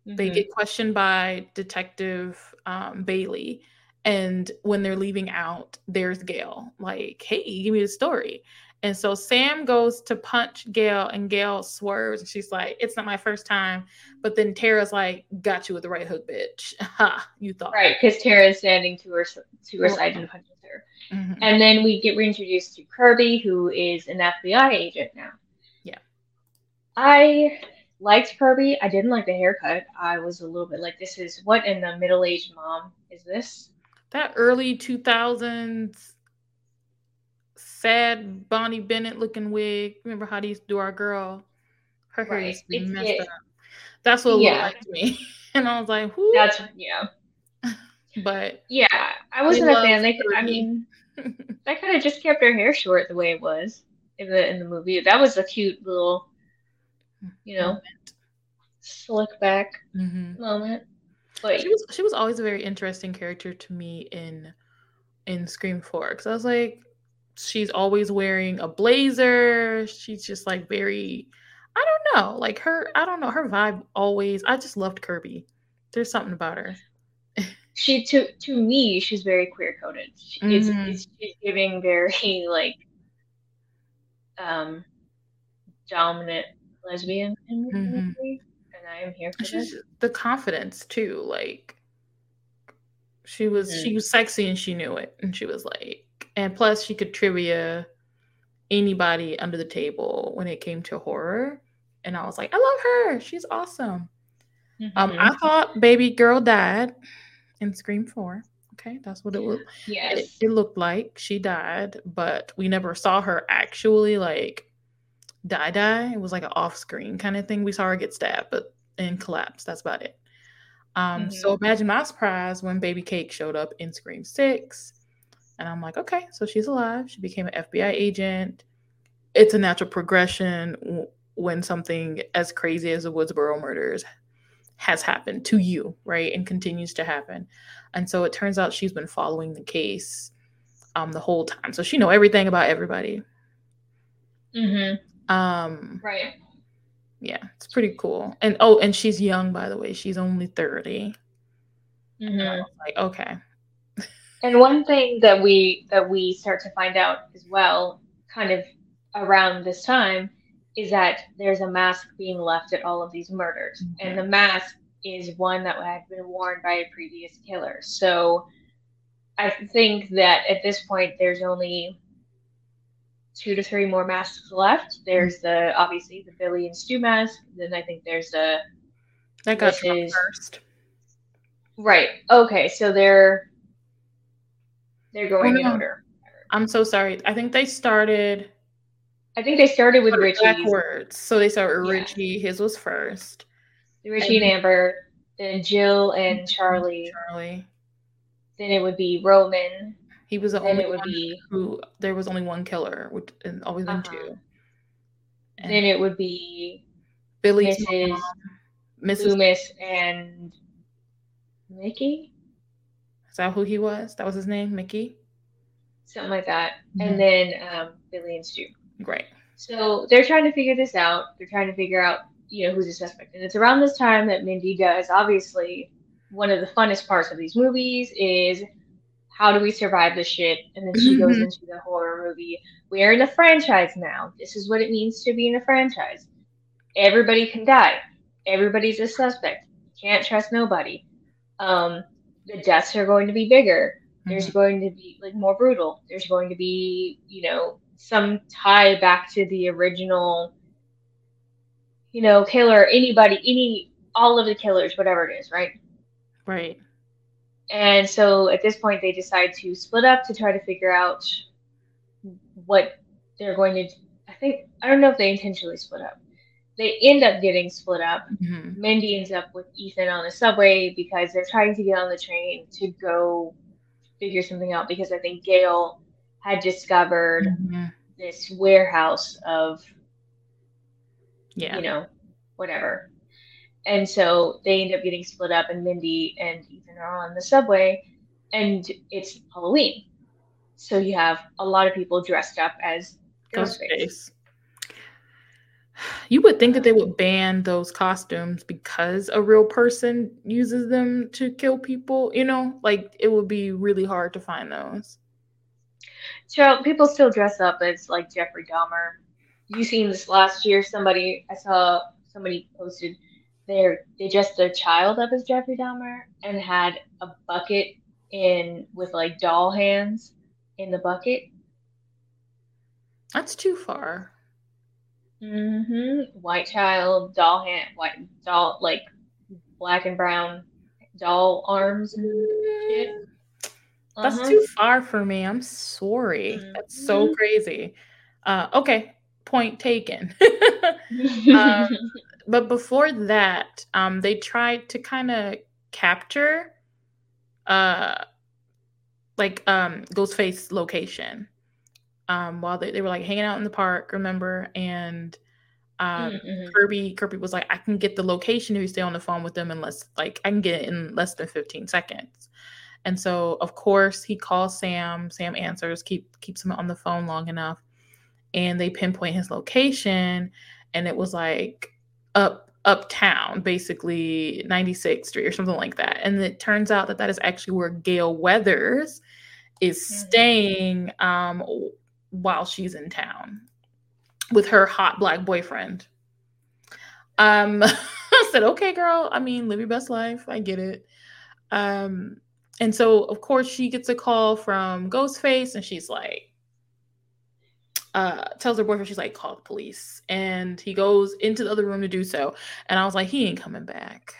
S1: Mm-hmm. They get questioned by Detective um, Bailey. And when they're leaving out, there's Gale, like, hey, give me the story. And so Sam goes to punch Gale, and Gale swerves, and she's like, "It's not my first time." But then Tara's like, "Got you with the right hook, bitch." Ha! You thought
S2: right because Tara's standing to her to her side and punches her. Mm-hmm. And then we get reintroduced to Kirby, who is an FBI agent now.
S1: Yeah,
S2: I liked Kirby. I didn't like the haircut. I was a little bit like, this is what in the middle aged mom is this?
S1: That early 2000s sad Bonnie Bennett looking wig. Remember how they used to do our girl? Her hair right. used to be messed it, up. That's what it yeah. looked like to me. and I was like, Whoo.
S2: That's, yeah.
S1: but
S2: yeah, I wasn't a fan. They could, I mean, that kind of just kept her hair short the way it was in the in the movie. That was a cute little you know, moment. slick back mm-hmm. moment.
S1: But she was she was always a very interesting character to me in in Scream Four because I was like, she's always wearing a blazer. She's just like very, I don't know, like her. I don't know her vibe. Always, I just loved Kirby. There's something about her.
S2: she to to me, she's very queer coded. Mm-hmm. It's, she's giving very like um dominant lesbian in the mm-hmm. movie, and I am here for She's, this.
S1: The confidence too, like she was mm-hmm. she was sexy and she knew it, and she was like, and plus she could trivia anybody under the table when it came to horror, and I was like, I love her, she's awesome. Mm-hmm. Um, I thought baby girl died in Scream Four. Okay, that's what it looked.
S2: Yes,
S1: it, it looked like she died, but we never saw her actually like die die. It was like an off screen kind of thing. We saw her get stabbed, but and collapse. That's about it. Um, mm-hmm. So imagine my surprise when Baby Cake showed up in Scream Six, and I'm like, okay, so she's alive. She became an FBI agent. It's a natural progression when something as crazy as the Woodsboro murders has happened to you, right, and continues to happen. And so it turns out she's been following the case um, the whole time, so she know everything about everybody.
S2: Mm-hmm.
S1: Um,
S2: right.
S1: Yeah, it's pretty cool. And oh, and she's young, by the way. She's only 30.
S2: Mm-hmm.
S1: Like, okay.
S2: And one thing that we that we start to find out as well, kind of around this time, is that there's a mask being left at all of these murders, mm-hmm. and the mask is one that had been worn by a previous killer. So I think that at this point, there's only two to three more masks left. There's the obviously the Billy and Stu mask. Then I think there's a
S1: that got first.
S2: Right. Okay. So they're they're going oh, in order.
S1: I'm so sorry. I think they started.
S2: I think they started with Richie.
S1: Backwards. So they started with Richie. Yeah. His was first.
S2: Richie and, and Amber. Then Jill and Charlie.
S1: Charlie.
S2: Then it would be Roman.
S1: He was the only one be, who there was only one killer, which and always been uh-huh. two.
S2: And then it would be
S1: Billy's
S2: Mrs. Mom, Mrs. Loomis and Mickey.
S1: Is that who he was? That was his name, Mickey.
S2: Something like that. Mm-hmm. And then um, Billy and Stu.
S1: Great.
S2: So they're trying to figure this out. They're trying to figure out, you know, who's the suspect. And it's around this time that Mindy does. Obviously, one of the funnest parts of these movies is how do we survive this shit? And then she goes mm-hmm. into the horror movie. We are in a franchise now. This is what it means to be in a franchise. everybody can die. Everybody's a suspect. Can't trust nobody. Um, the deaths are going to be bigger. There's mm-hmm. going to be like more brutal. There's going to be, you know, some tie back to the original, you know, killer, anybody, any, all of the killers, whatever it is, right?
S1: Right.
S2: And so at this point, they decide to split up to try to figure out what they're going to. I think I don't know if they intentionally split up. They end up getting split up. Mm-hmm. Mindy ends up with Ethan on the subway because they're trying to get on the train to go figure something out. Because I think Gale had discovered mm-hmm. this warehouse of, yeah, you know, whatever and so they end up getting split up, and Mindy and Ethan are on the subway, and it's Halloween. So you have a lot of people dressed up as Ghostface.
S1: You would think that they would ban those costumes because a real person uses them to kill people. You know, like it would be really hard to find those.
S2: So people still dress up as like Jeffrey Dahmer. You seen this last year? Somebody I saw somebody posted they they dressed their child up as Jeffrey Dahmer and had a bucket in with like doll hands in the bucket.
S1: That's too far.
S2: Mm-hmm. White child, doll hand, white doll, like black and brown doll arms and shit.
S1: Uh-huh. That's too far for me. I'm sorry. Mm-hmm. That's so crazy. Uh, okay, point taken. um, but before that, um, they tried to kind of capture, uh, like um, Ghostface location. Um, while they, they were like hanging out in the park, remember? And um, mm-hmm. Kirby Kirby was like, I can get the location if you stay on the phone with them in less like I can get it in less than 15 seconds. And so of course he calls Sam. Sam answers, keep keeps him on the phone long enough, and they pinpoint his location. And it was like up uptown, basically 96th Street or something like that. And it turns out that that is actually where Gale Weathers is mm-hmm. staying um, while she's in town with her hot black boyfriend. Um, I said, okay, girl. I mean, live your best life. I get it. Um, and so, of course, she gets a call from Ghostface, and she's like, uh, tells her boyfriend she's like call the police and he goes into the other room to do so and i was like he ain't coming back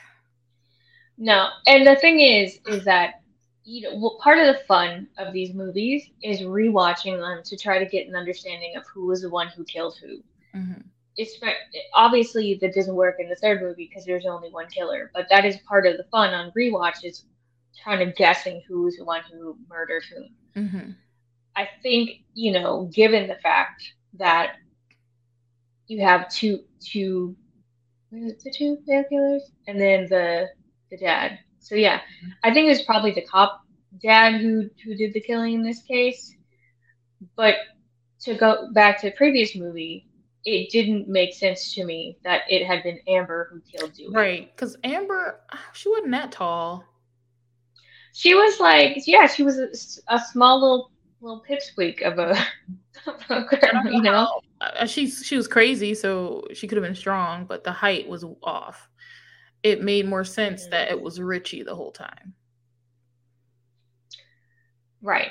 S2: no and the thing is is that you know well, part of the fun of these movies is rewatching them to try to get an understanding of who was the one who killed who mm-hmm. it's obviously that doesn't work in the third movie because there's only one killer but that is part of the fun on rewatch is kind of guessing who was the one who murdered whom mm-hmm. I think you know, given the fact that you have two two the two male killers and then the the dad. So yeah, I think it's probably the cop dad who who did the killing in this case. But to go back to the previous movie, it didn't make sense to me that it had been Amber who killed Dewey.
S1: Right, because Amber, she wasn't that tall.
S2: She was like, yeah, she was a, a small little little pipsqueak of a, of a girl, you know.
S1: Uh, she's she was crazy, so she could have been strong, but the height was off. It made more sense mm-hmm. that it was Richie the whole time.
S2: Right.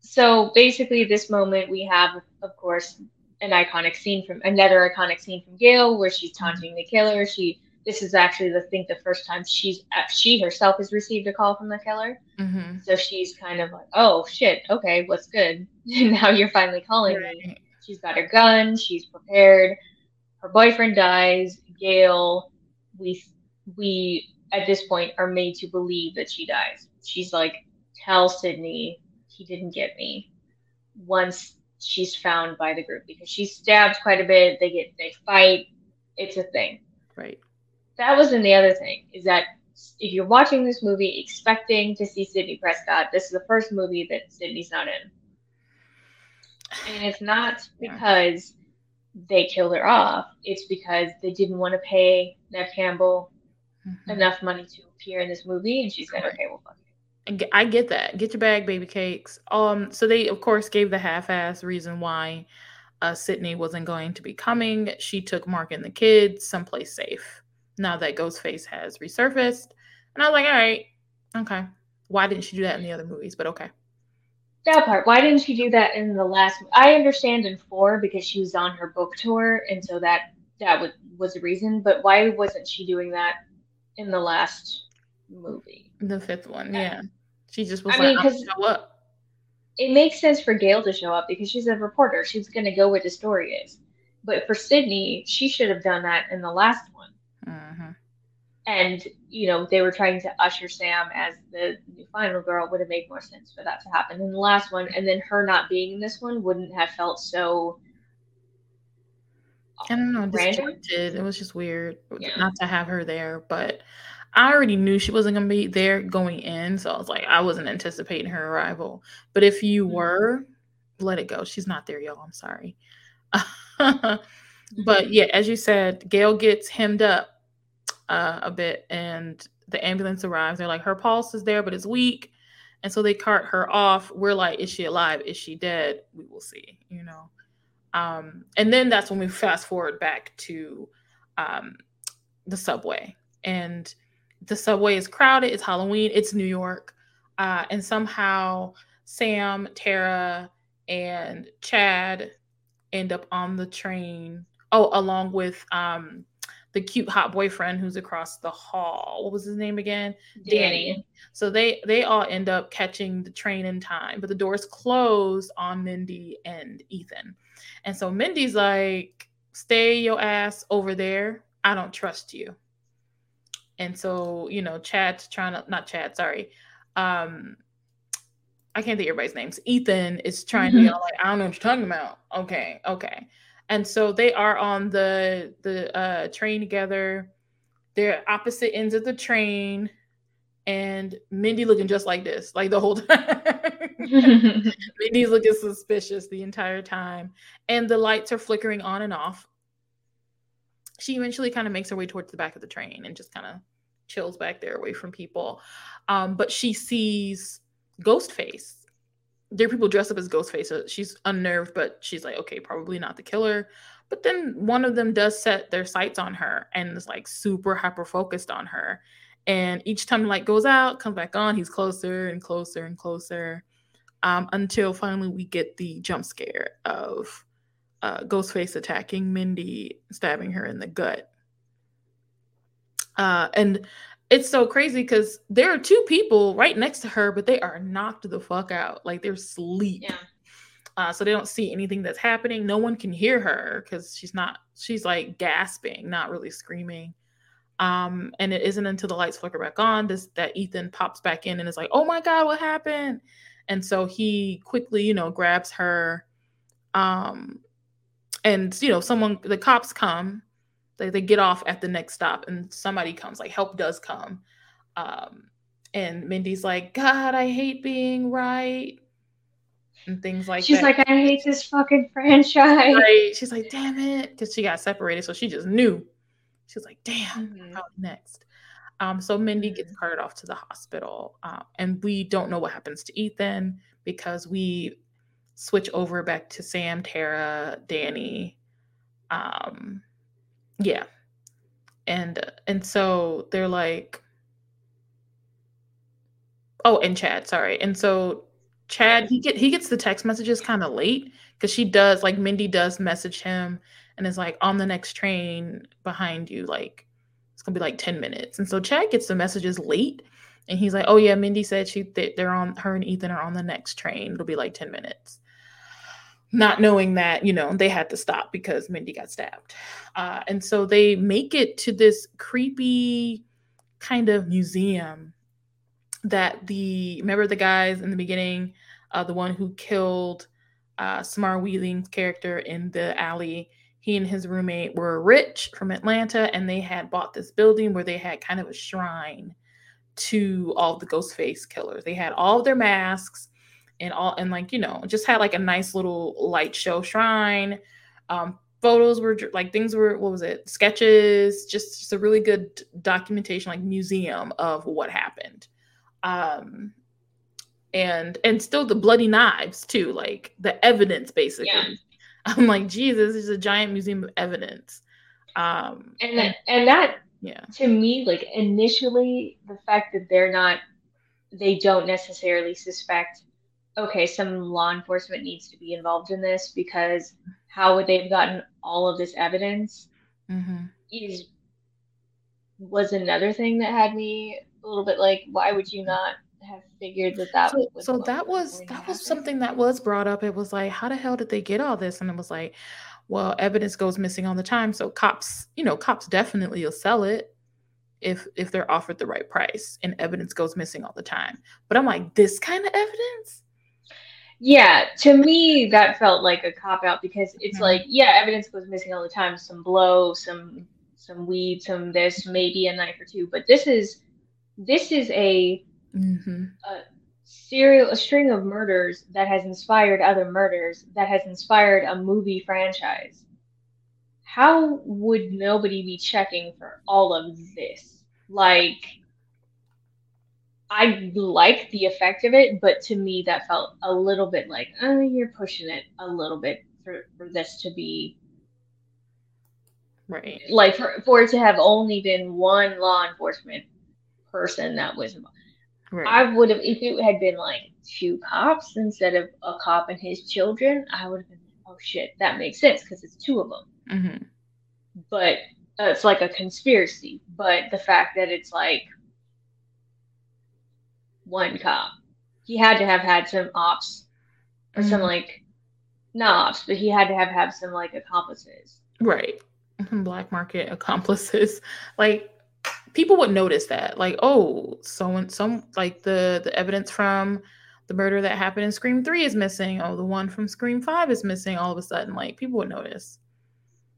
S2: So basically, this moment we have, of course, an iconic scene from another iconic scene from Gale where she's mm-hmm. taunting the killer. She this is actually the think the first time she's uh, she herself has received a call from the killer. Mm-hmm. So she's kind of like, oh shit, okay, what's good? now you're finally calling right. me. She's got her gun. She's prepared. Her boyfriend dies. Gale, we we at this point are made to believe that she dies. She's like, tell Sidney he didn't get me. Once she's found by the group because she's stabbed quite a bit. They get they fight. It's a thing.
S1: Right
S2: that was in the other thing is that if you're watching this movie expecting to see Sidney Prescott, this is the first movie that Sidney's not in. And it's not because they killed her off. It's because they didn't want to pay Neve Campbell mm-hmm. enough money to appear in this movie, and she said, "Okay, well, fuck
S1: it." I get that. Get your bag, baby cakes. Um, so they of course gave the half-ass reason why uh, Sidney wasn't going to be coming, she took Mark and the kids someplace safe. Now that Ghostface has resurfaced, and I was like, all right, okay. Why didn't she do that in the other movies? But okay.
S2: That part. Why didn't she do that in the last? I understand in four because she was on her book tour, and so that that was was the reason. But why wasn't she doing that in the last movie?
S1: The fifth one, yeah. She just was I like, mean, show up.
S2: It makes sense for Gale to show up because she's a reporter. She's going to go where the story is. But for Sidney, she should have done that in the last one. Mm-hmm and you know they were trying to usher Sam as the new final girl would have made more sense for that to happen in the last one, and then her not being in this one wouldn't have felt so.
S1: I don't know, disjointed. It was just weird yeah. not to have her there, but I already knew she wasn't gonna be there going in, so I was like, I wasn't anticipating her arrival. But if you mm-hmm. were, let it go. She's not there, y'all. I'm sorry. but yeah, as you said, Gale gets hemmed up uh, a bit and the ambulance arrives. They're like, her pulse is there, but it's weak. And so they cart her off. We're like, is she alive? Is she dead? We will see, you know. Um, and then that's when we fast forward back to um, the subway. And the subway is crowded. It's Halloween. It's New York. Uh, and somehow Sam, Tara, and Chad end up on the train. Oh, along with um, the cute hot boyfriend who's across the hall. What was his name again?
S2: Danny. Danny.
S1: So they they all end up catching the train in time, but the doors close on Mindy and Ethan. And so Mindy's like, "Stay your ass over there. I don't trust you." And so, you know, Chad's trying to not Chad, sorry. Um I can't think everybody's names. Ethan is trying mm-hmm. to be all like, I don't know what you're talking about. Okay, okay and so they are on the the uh, train together. They're opposite ends of the train, and Mindy looking just like this, like the whole time. Mindy's looking suspicious the entire time, and the lights are flickering on and off. She eventually kind of makes her way towards the back of the train and just kind of chills back there away from people. Um, but she sees Ghostface there are people dressed up as Ghostface. So she's unnerved, but she's like, okay, probably not the killer. But then one of them does set their sights on her and is like super hyper focused on her. And each time the light goes out, comes back on, he's closer and closer and closer um, until finally we get the jump scare of uh, Ghostface attacking Mindy, stabbing her in the gut. Uh, and it's so crazy because there are two people right next to her, but they are knocked the fuck out. Like they're asleep.
S2: Yeah.
S1: Uh, so they don't see anything that's happening. No one can hear her because she's not, she's like gasping, not really screaming. Um, and it isn't until the lights flicker back on this, that Ethan pops back in and is like, oh my God, what happened? And so he quickly, you know, grabs her. Um, and, you know, someone, the cops come they, they get off at the next stop and somebody comes, like help does come. Um, and Mindy's like, God, I hate being right. And things like
S2: She's
S1: that.
S2: like, I hate this fucking franchise.
S1: Right. She's like, damn it. Because she got separated. So she just knew. She was like, damn, mm-hmm. how next? Um, so Mindy mm-hmm. gets carted off to the hospital. Uh, and we don't know what happens to Ethan because we switch over back to Sam, Tara, Danny, um, yeah. And and so they're like Oh, and Chad, sorry. And so Chad, he get he gets the text messages kind of late because she does like Mindy does message him and is like on the next train behind you, like it's gonna be like 10 minutes. And so Chad gets the messages late and he's like, Oh yeah, Mindy said she they're on her and Ethan are on the next train. It'll be like 10 minutes not knowing that you know they had to stop because Mindy got stabbed, uh, and so they make it to this creepy kind of museum that the remember the guys in the beginning, uh, the one who killed uh, Samara Weaving's character in the alley. He and his roommate were rich from Atlanta, and they had bought this building where they had kind of a shrine to all the Ghostface killers. They had all of their masks and all and like you know just had like a nice little light show shrine. Um photos were like things were what was it? Sketches just, just a really good documentation like museum of what happened. Um and and still the bloody knives too like the evidence basically I'm like, Jesus, this is a giant museum of evidence. Um,
S2: and that, and that,
S1: yeah,
S2: to me, like initially, the fact that they're not, they don't necessarily suspect. Okay, some law enforcement needs to be involved in this because how would they have gotten all of this evidence?
S1: mm-hmm.
S2: Is was another thing that had me a little bit like, why would you not have figured that that
S1: so,
S2: was
S1: so that was that was something that was brought up. It was like how the hell did they get all this? And it was like well evidence goes missing all the time so cops you know cops definitely will sell it if if they're offered the right price and evidence goes missing all the time. But i'm like this kind of evidence?
S2: Yeah, to me that felt like a cop out because it's
S1: Mhm.
S2: like, yeah, evidence goes missing all the time, some blow, some some weed, some this, maybe a knife or two, but this is this is a
S1: mm-hmm.
S2: serial a string of murders that has inspired other murders that has inspired a movie franchise. How would nobody be checking for all of this? Like I like the effect of it, but to me that felt a little bit like, oh, you're pushing it a little bit for, for this to be
S1: right
S2: like for, for it to have only been one law enforcement person that was involved.
S1: Right
S2: I would have if it had been like two cops instead of a cop and his children, I would have been oh shit, that makes sense because it's two of them.
S1: mm-hmm.
S2: But uh, it's like a conspiracy. But the fact that it's like one cop, he had to have had some ops or some
S1: Mhm.
S2: like not ops, but he had to have had some like accomplices.
S1: right black market accomplices like people would notice that like oh so and some like the the evidence from the murder that happened in scream 3 is missing oh the one from scream 5 is missing all of a sudden like people would notice.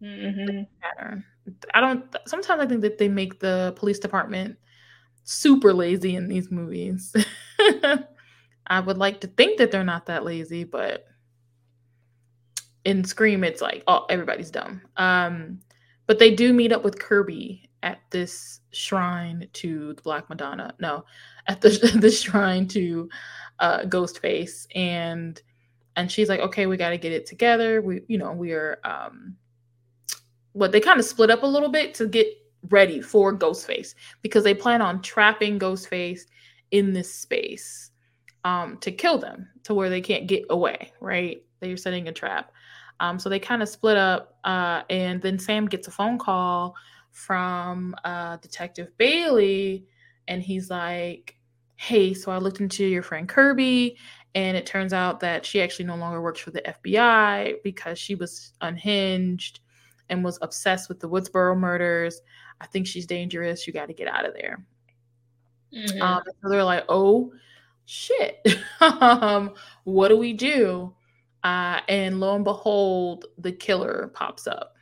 S2: Mm-hmm.
S1: pattern i don't sometimes i think that they make the police department super lazy in these movies. I would like to think that they're not that lazy but in scream it's like oh everybody's dumb. Um but they do meet up with kirby at this shrine to the black madonna no at the, the shrine to uh ghostface and and she's like okay we got to get it together. We you know we are um what they kind of split up a little bit to get ready for ghostface because they plan on trapping ghostface in this space um to kill them to where they can't get away right? They're setting a trap. Um so they kind of split up uh and then sam gets a phone call from uh detective bailey and he's like hey so i looked into your friend kirby and it turns out that she actually no longer works for the fbi because she was unhinged and was obsessed with the woodsboro murders i think she's dangerous you got to get out of there
S2: Mm-hmm.
S1: um, so they're like, oh shit, um, what do we do? Uh, and lo and behold, the killer pops up.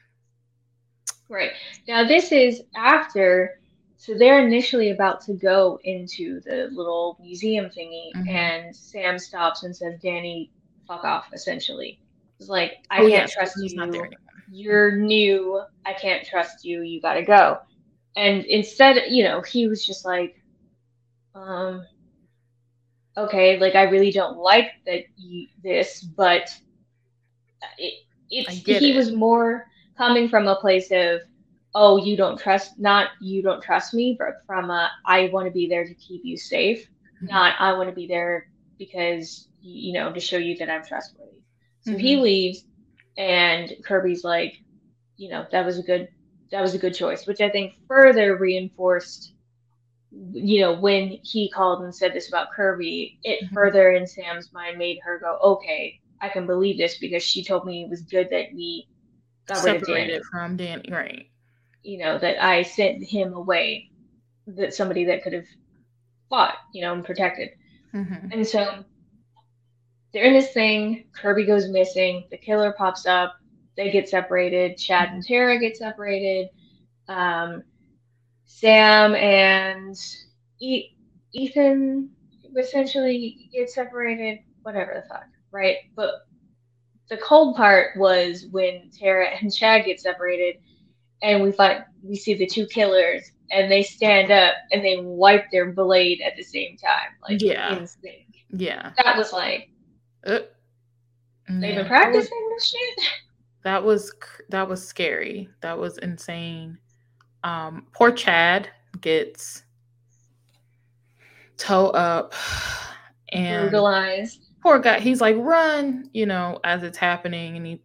S2: Right. Now this is after so they're initially about to go into the little museum thingy
S1: Mhm.
S2: and Sam stops and says, Danny, fuck off, essentially. It's like, I
S1: Oh,
S2: can't
S1: yeah,
S2: trust
S1: he's
S2: you. You're new. I can't trust you. You gotta go. And instead, you know, he was just like, um, okay, like I really don't like that you this, but it,
S1: I
S2: it's he
S1: it.
S2: was more coming from a place of, oh, you don't trust, not you don't trust me, but from a I want to be there to keep you safe,
S1: Mhm.
S2: not I want to be there because you know to show you that I'm trustworthy. So he
S1: Mhm.
S2: leaves, and Kirby's like, you know, that was a good that was a good choice, which I think further reinforced you know, when he called and said this about Kirby, it
S1: Mhm.
S2: further in Sam's mind made her go, okay, I can believe this because she told me it was good that we
S1: Separated from Danny, right?
S2: You know, that I sent him away, that somebody that could have fought, you know, and protected.
S1: Mhm.
S2: And so they're in this thing. Kirby goes missing. The killer pops up. They get separated. Chad and Tara get separated. Um, Sam and e- Ethan essentially get separated. Whatever the fuck, right? But the cold part was when Tara and Chad get separated, and we find we see the two killers, and they stand up and they wipe their blade at the same time, like
S1: Yeah.
S2: in sync.
S1: Yeah.
S2: That was like
S1: Uh,
S2: they've been practicing this shit.
S1: that was that was scary. That was insane. Um, poor Chad gets toe up and
S2: brutalized.
S1: Poor guy. He's like, run, you know, as it's happening, and he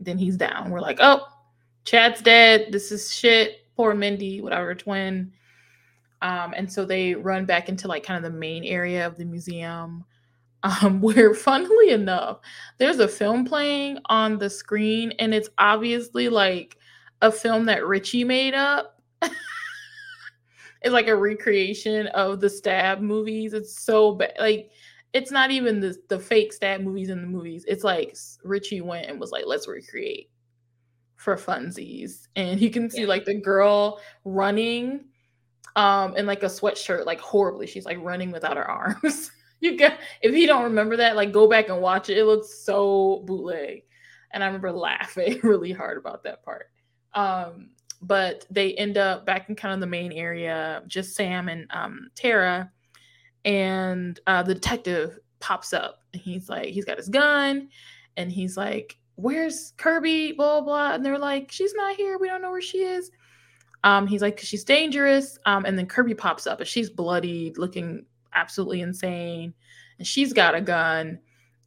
S1: then he's down. We're like, oh, Chad's dead. This is shit. Poor Mindy, whatever, twin. Um, and so they run back into like kind of the main area of the museum um, where funnily enough, there's a film playing on the screen, and it's obviously like a film that Richie made up. it's like a recreation of the stab movies. It's so bad. Like, it's not even the, the fake stab movies in the movies. It's like Richie went and was like, let's recreate for funsies. And you can see yeah. like the girl running um in like a sweatshirt, like horribly. She's like running without her arms. you got if you don't remember that, like go back and watch it. It looks so bootleg. And I remember laughing really hard about that part. Um, but they end up back in kind of the main area, just Sam and um, Tara, and uh, the detective pops up. And he's like, he's got his gun, and he's like, "Where's Kirby?" Blah blah. And they're like, "She's not here. We don't know where she is." Um, he's like, "She's dangerous." Um, and then Kirby pops up, and she's bloodied looking absolutely insane and she's got a gun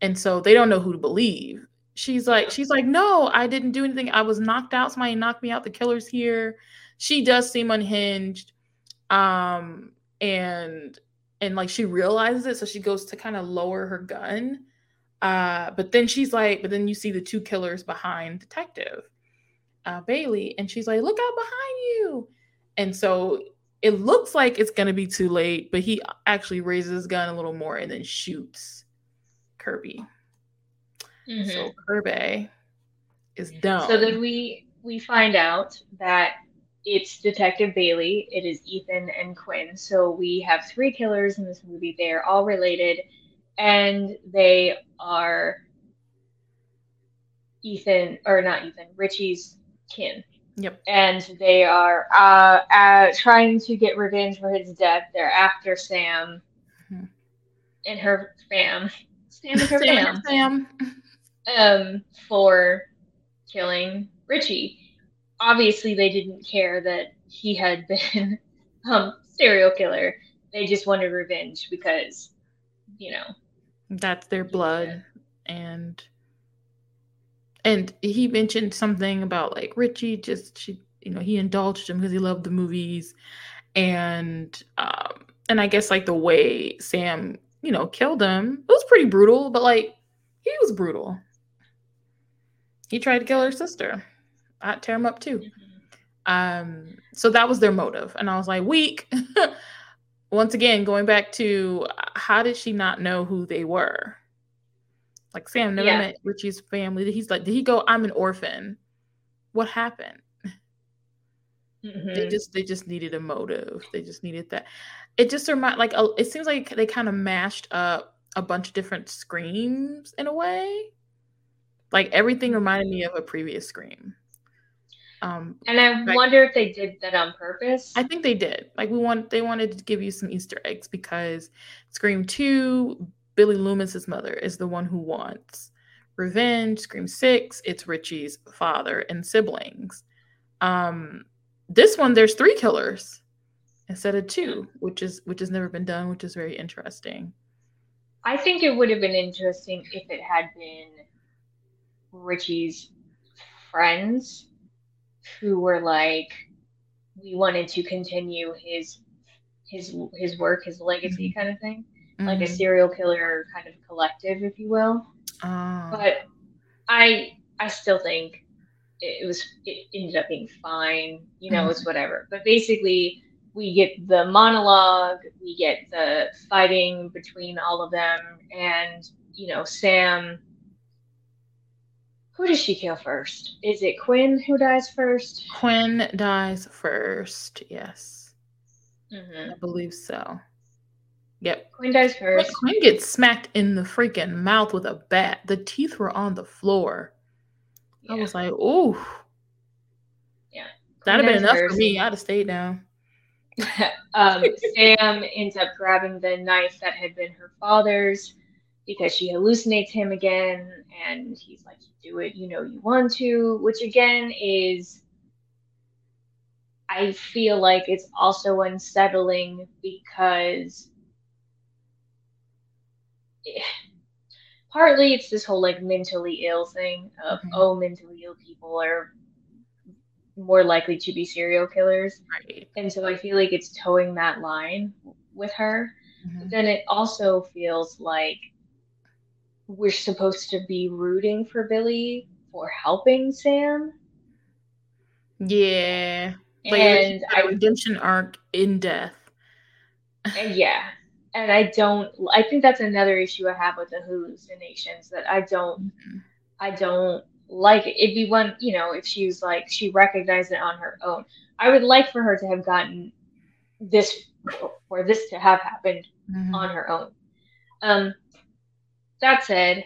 S1: and so they don't know who to believe she's like she's like no i didn't do anything i was knocked out somebody knocked me out the killer's here she does seem unhinged um and and like she realizes it so she goes to kind of lower her gun uh but then she's like but then you see the two killers behind detective uh bailey and she's like look out behind you and so it looks like it's going to be too late, but he actually raises his gun a little more and then shoots Kirby. Mm-hmm. So Kirby is done.
S2: So then we we find out that it's Detective Bailey, it is Ethan and Quinn. So we have three killers in this movie. They are all related and they are Ethan or not Ethan, Richie's kin.
S1: Yep.
S2: And they are uh, uh, trying to get revenge for his death. They're after Sam mm-hmm. and her fam. Sam and her Sam, fam. Um, for killing Richie. Obviously, they didn't care that he had been um serial killer. They just wanted revenge because, you know,
S1: that's their blood. And and he mentioned something about like Richie just she you know he indulged him because he loved the movies. And um and I guess like the way Sam you know killed him it was pretty brutal but like he was brutal. He tried to kill her sister I'd tear them up too mm-hmm. um so that was their motive and I was like weak once again going back to how did she not know who they were like Sam never yeah. met Richie's family. He's like, did he go? I'm an orphan. What happened? Mm-hmm. They just they just needed a motive. They just needed that. It just remind like a, it seems like they kind of mashed up a bunch of different screams in a way. Like everything reminded me of a previous scream.
S2: Um, and I wonder if they did that on purpose.
S1: I think they did. Like we want they wanted to give you some Easter eggs because Scream Two Billy Loomis's mother is the one who wants revenge. Scream Six, it's Richie's father and siblings. Um, this one, there's three killers instead of two, which is which has never been done, which is very interesting.
S2: I think it would have been interesting if it had been Richie's friends who were like, we wanted to continue his his his work, his legacy, mm-hmm. kind of thing mm-hmm. like a mm-hmm. serial killer kind of collective, if you will. Oh. But I I still think it was it ended up being fine. You know, mm-hmm. it's whatever. But basically, we get the monologue, we get the fighting between all of them, and you know, Sam. Who does she kill first? Is it Quinn who dies first?
S1: Quinn dies first. Yes, mm-hmm. I believe so. Yep.
S2: Quinn dies first.
S1: Quinn gets smacked in the freaking mouth with a bat. The teeth were on the floor. Yeah. I was like, ooh.
S2: Yeah.
S1: That'd have been enough first. for me. I'd have stayed down.
S2: um, Sam ends up grabbing the knife that had been her father's because she hallucinates him again, and he's like, "Do it, you know you want to," which again is. I feel like it's also unsettling because partly it's this whole like mentally ill thing of mm-hmm. oh mentally ill people are more likely to be serial killers
S1: right.
S2: and so i feel like it's toeing that line with her mm-hmm. then it also feels like we're supposed to be rooting for billy for helping sam
S1: yeah like and a redemption arc in death
S2: yeah and I don't. I think that's another issue I have with the hallucinations that I don't. Mm-hmm. I don't like it. It'd be one, you know, if she was like she recognized it on her own. I would like for her to have gotten this or this to have happened mm-hmm. on her own. Um, that said,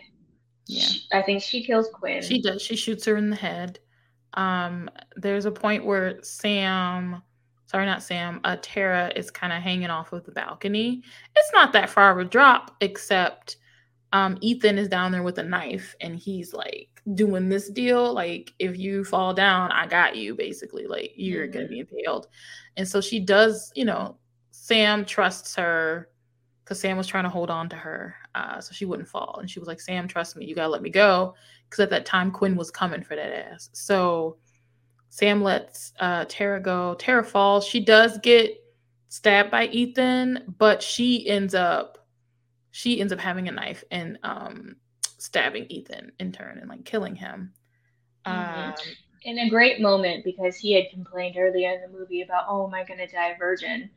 S2: yeah, she, I think she kills Quinn.
S1: She does. She shoots her in the head. Um, there's a point where Sam sorry, not Sam, uh, Tara is kind of hanging off of the balcony. It's not that far of a drop, except um, Ethan is down there with a knife and he's like doing this deal. Like, if you fall down, I got you, basically. Like, you're mm-hmm. going to be impaled. And so she does, you know, Sam trusts her because Sam was trying to hold on to her uh, so she wouldn't fall. And she was like, Sam, trust me, you got to let me go. Because at that time, Quinn was coming for that ass. So, Sam lets uh, Tara go. Tara falls. She does get stabbed by Ethan, but she ends up she ends up having a knife and um, stabbing Ethan in turn and like killing him. Mm-hmm. Um,
S2: in a great moment because he had complained earlier in the movie about, oh, am I going to die a virgin?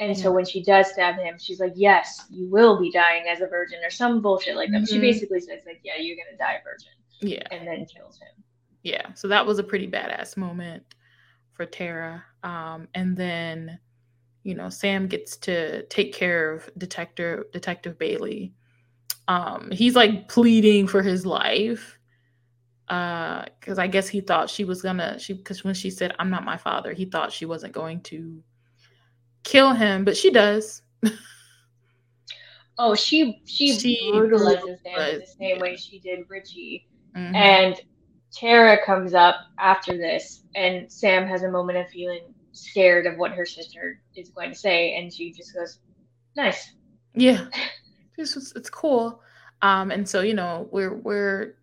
S2: And so when she does stab him, she's like, yes, you will be dying as a virgin or some bullshit like that. Mm-hmm. She basically says like, yeah, you're going to die a virgin.
S1: Yeah.
S2: And then kills him
S1: yeah so that was a pretty badass moment for tara um, and then you know sam gets to take care of detective detective bailey um, he's like pleading for his life because uh, i guess he thought she was gonna she because when she said i'm not my father he thought she wasn't going to kill him but she does
S2: oh she she, she brutalizes him in the same yeah. way she did richie mm-hmm. and Tara comes up after this, and Sam has a moment of feeling scared of what her sister is going to say, and she just goes, "Nice."
S1: Yeah, it's it's cool. Um, and so you know we're we're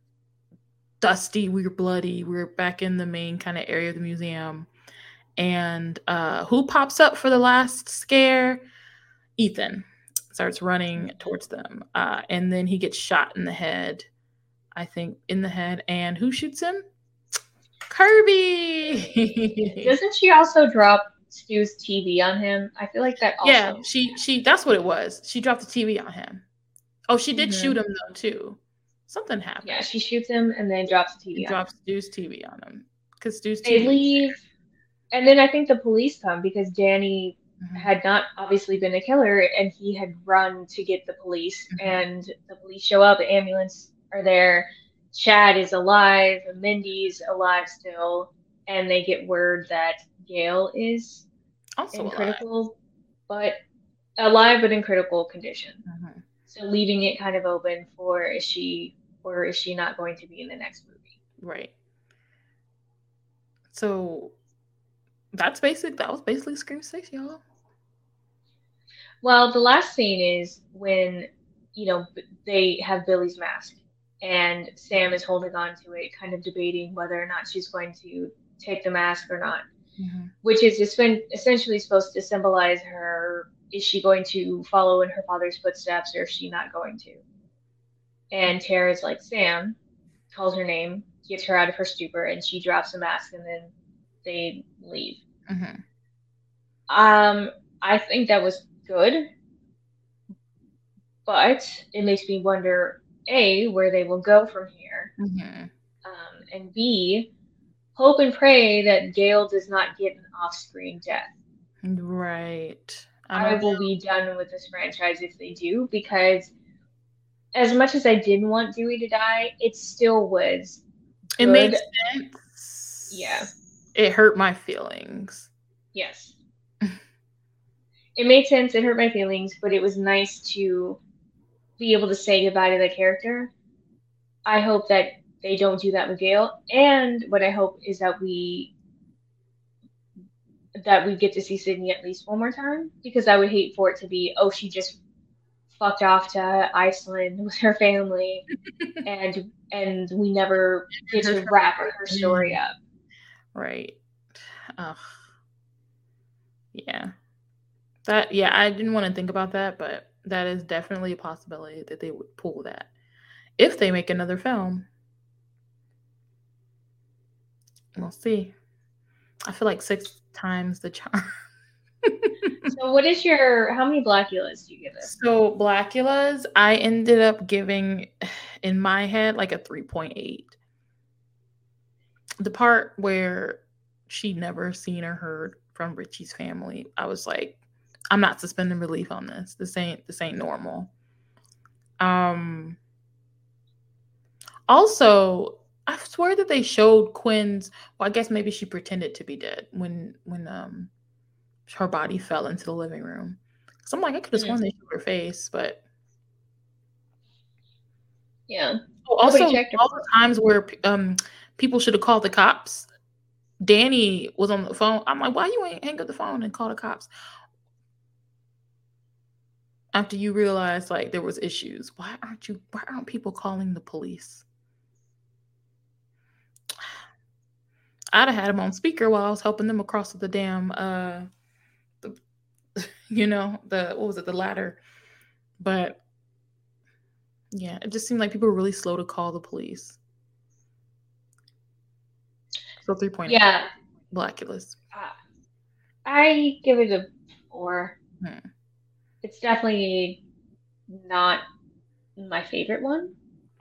S1: dusty, we're bloody, we're back in the main kind of area of the museum, and uh, who pops up for the last scare? Ethan starts running towards them, uh, and then he gets shot in the head I think, in the head. And who shoots him? Kirby.
S2: Doesn't she also drop Stu's TV on him? I feel like that. Also...
S1: Yeah, she she. That's what it was. She dropped the TV on him. Oh, she did mm-hmm. shoot him though too. Something happened.
S2: Yeah, she shoots him and then drops the TV.
S1: drops Stu's TV on him because Stu's.
S2: They TV leave, and then I think the police come because Danny Mm-hmm. had not obviously been a killer and he had run to get the police mm-hmm. and the police show up the ambulance are there. Chad is alive, Mindy's alive still, and they get word that Gale is
S1: also
S2: in critical, but alive but in critical condition. Mm-hmm. So leaving it kind of open for is she or is she not going to be in the next movie?
S1: Right. So that's basic. That was basically Scream Six, y'all.
S2: Well, the last scene is when you know they have Billy's mask and Sam is holding on to it, kind of debating whether or not she's going to take the mask or not, mm-hmm. which is essentially supposed to symbolize her is she going to follow in her father's footsteps or is she not going to? And Tara's like, Sam calls her name, gets her out of her stupor, and she drops the mask and then they leave. Mm-hmm. Um, I think that was good, but it makes me wonder a where they will go from here, mm-hmm. um, and B hope and pray that Gale does not get an off-screen death.
S1: Right.
S2: I, I will be done with this franchise if they do because as much as I didn't want Dewey to die, it still was.
S1: Good. It makes sense.
S2: Yeah.
S1: It hurt my feelings.
S2: Yes. it made sense. It hurt my feelings, but it was nice to be able to say goodbye to the character. I hope that they don't do that with Gale. And what I hope is that we that we get to see Sidney at least one more time because I would hate for it to be oh she just fucked off to Iceland with her family and and we never get to wrap her story up.
S1: Right. Ugh. Yeah. That yeah, I didn't want to think about that, but that is definitely a possibility that they would pull that if they make another film. We'll see. I feel like six times the charm.
S2: so what is your how many blackulas do you give it?
S1: So blackulas, I ended up giving in my head like a 3.8. The part where she never seen or heard from Richie's family, I was like, I'm not suspending relief on this. This ain't this ain't normal. Um also I swear that they showed Quinn's. Well, I guess maybe she pretended to be dead when when um her body fell into the living room. Cause I'm like, I could have sworn they showed her face, but
S2: yeah.
S1: Oh, also, all the times where um people should have called the cops. Danny was on the phone. I'm like, why you ain't hang up the phone and call the cops? After you realize like there was issues, why aren't you? Why aren't people calling the police? I'd have had him on speaker while I was helping them across the damn uh the you know, the what was it, the ladder. But yeah, it just seemed like people were really slow to call the police. So three point
S2: yeah,
S1: Blackulous.
S2: Uh, I give it a four. Hmm. It's definitely not my favorite one,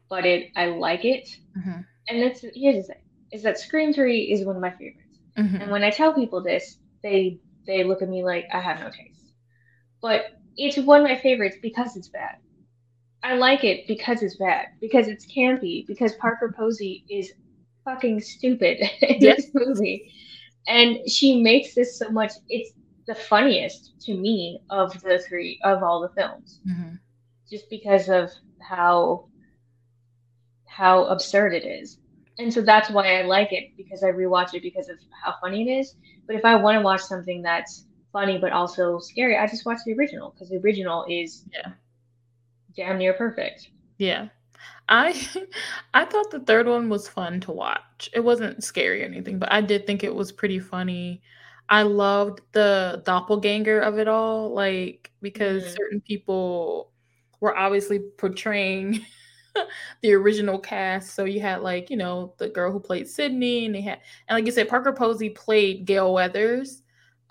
S2: but it I like it. Mm-hmm. And it's here's the thing: is that Scream Three is one of my favorites. Mm-hmm. And when I tell people this, they they look at me like I have no taste. But it's one of my favorites because it's bad. I like it because it's bad, because it's campy, because Parker Posey is fucking stupid in this movie. And she makes this so much it's the funniest to me of the three of all the films. Mm-hmm. Just because of how how absurd it is and so that's why I like it because I rewatch it because of how funny it is. But if I want to watch something that's funny but also scary, I just watch the original because the original is
S1: yeah
S2: damn near perfect.
S1: Yeah. I I thought the third one was fun to watch. It wasn't scary or anything, but I did think it was pretty funny. I loved the doppelganger of it all, like because mm-hmm. certain people were obviously portraying the original cast. So you had like, you know, the girl who played Sidney, and they had and like you said, Parker Posey played Gale Weathers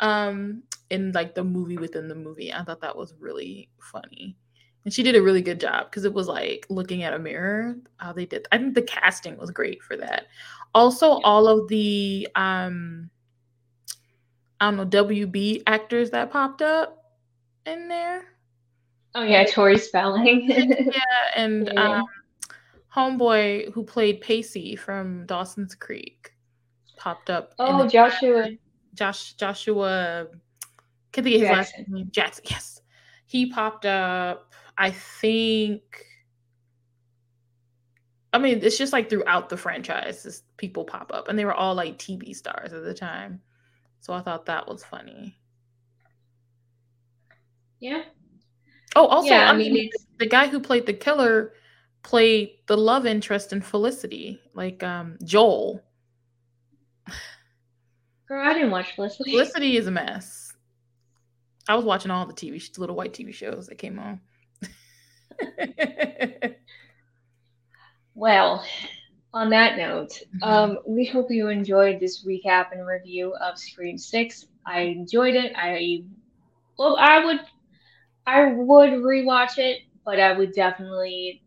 S1: um in like the movie within the movie. I thought that was really funny. And she did a really good job because it was like looking at a mirror. How they did. I think the casting was great for that. Also, all of the um I don't know, WB actors that popped up in there.
S2: Oh yeah, Tori Spelling.
S1: yeah, and yeah. Um, homeboy who played Pacey from Dawson's Creek popped up.
S2: Oh, Joshua.
S1: Josh Joshua. Can think of his Jackson. last name. Jackson. Yes, he popped up. I think. I mean, it's just like throughout the franchise, people pop up, and they were all like TV stars at the time. So I thought that was funny.
S2: Yeah,
S1: Oh, also, yeah, I mean, the guy who played the killer played the love interest in Felicity, like um, Joel.
S2: Girl, I didn't watch Felicity.
S1: Felicity is a mess. I was watching all the TV, little white TV shows that came on.
S2: well, on that note, mm-hmm. um, we hope you enjoyed this recap and review of Scream Six. I enjoyed it. I well, I would I would rewatch it, but I would definitely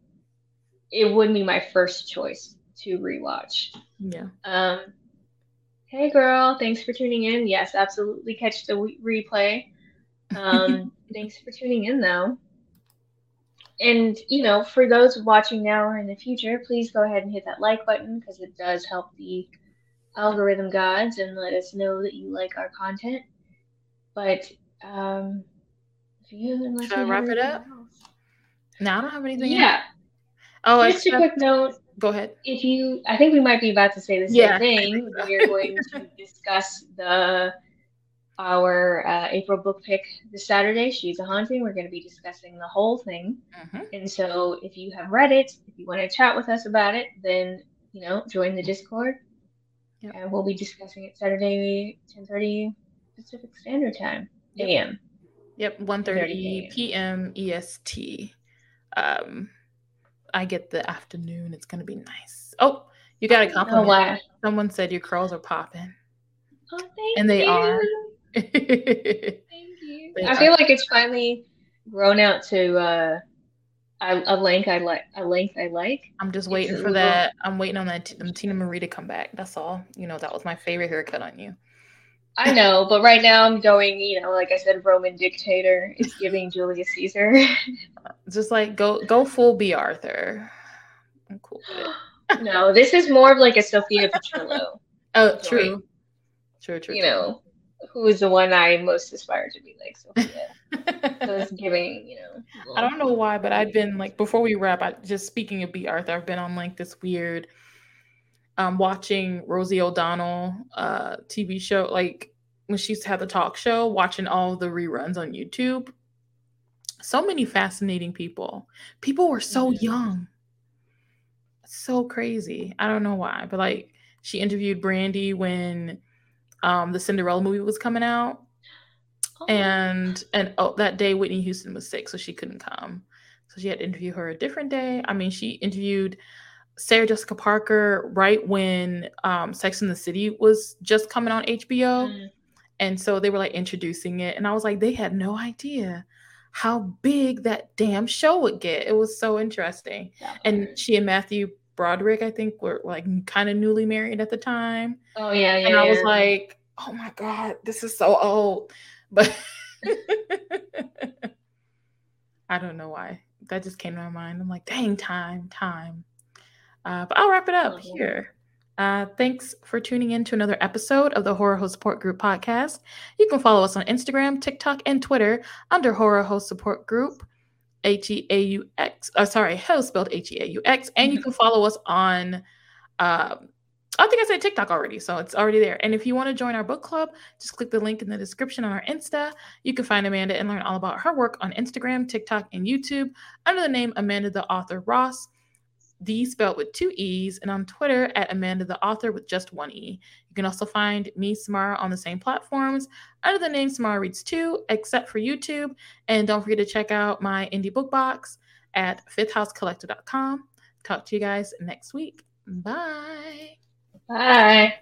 S2: it wouldn't be my first choice to rewatch.
S1: Yeah.
S2: Um Hey girl, thanks for tuning in. Yes, absolutely catch the replay. Um thanks for tuning in though. And you know, for those watching now or in the future, please go ahead and hit that like button because it does help the algorithm gods and let us know that you like our content. But um
S1: you Should I wrap it up? No, I don't have anything.
S2: Yeah.
S1: Oh,
S2: Just a quick note.
S1: Go ahead.
S2: If you, I think we might be about to say the same
S1: Yeah.
S2: thing. We're going to discuss the our uh, April book pick this Saturday. She's a haunting. We're going to be discussing the whole thing.
S1: Mhm.
S2: And so, if you have read it, if you want to chat with us about it, then you know, join the Discord,
S1: Yep.
S2: and we'll be discussing it Saturday, ten thirty Pacific Standard Time,
S1: Yep.
S2: a.m.
S1: Yep, 1.30 p.m. EST. Um, I get the afternoon. It's gonna be nice. Oh, you got a compliment. Someone said your curls are popping.
S2: Oh, thank
S1: And they
S2: you.
S1: are.
S2: Thank you. I feel like it's finally grown out to uh, a, a length I like. A length I like.
S1: I'm just waiting
S2: a
S1: for that. I'm waiting on that T- um, Teena Marie to come back. That's all. You know, that was my favorite haircut on you.
S2: I know, but right now I'm going. You know, like I said, Roman dictator. is giving Julius Caesar.
S1: Just like go go full Bea Arthur. I'm cool with it.
S2: no, this is more of like a Sophia Petrillo.
S1: Oh, true. True, true.
S2: you know, who is the one I most aspire to be like Sophia. So it's giving, you know.
S1: I don't know why, but I've been like before we wrap. I just speaking of Bea Arthur, I've been on like this weird, um, watching Rosie O'Donnell, uh, TV show like when she used to have the talk show, watching all the reruns on YouTube. So many fascinating people. People were so
S2: Mhm.
S1: young. So crazy. I don't know why, but like she interviewed Brandy when um the Cinderella movie was coming out.
S2: Oh,
S1: and and oh that day whitney houston was sick so she couldn't come. So she had to interview her a different day. I mean she interviewed sarah jessica parker right when um sex in the city was just coming on hbo
S2: mm,
S1: and so they were like introducing it and i was like they had no idea how big that damn show would get. It was so interesting. And she and matthew broderick i think were like kind of newly married at the time
S2: oh yeah, yeah.
S1: and I was
S2: yeah.
S1: like, oh my God, this is so old. But I don't know why. That just came to my mind. I'm like, dang, time, time. Uh, but I'll wrap it up
S2: Mhm.
S1: here. Uh, thanks for tuning in to another episode of the Horror Heaux Support Group podcast. You can follow us on Instagram, TikTok, and Twitter under Horror Heaux Support Group, H E A U X. Uh, sorry, host spelled H E A U X. And you can follow us on, um, I think I said TikTok already, so it's already there. And if you want to join our book club, just click the link in the description on our Insta. You can find Amanda and learn all about her work on Instagram, TikTok, and YouTube under the name Amanda the Author Ross. D spelled with two E's, and on Twitter at Amanda the Author with just one E. You can also find me, Samara, on the same platforms under the name Samara Reads 2, except for YouTube. And don't forget to check out my indie book box at fifthhousecollector.com. Talk to you guys next week. Bye.
S2: Bye.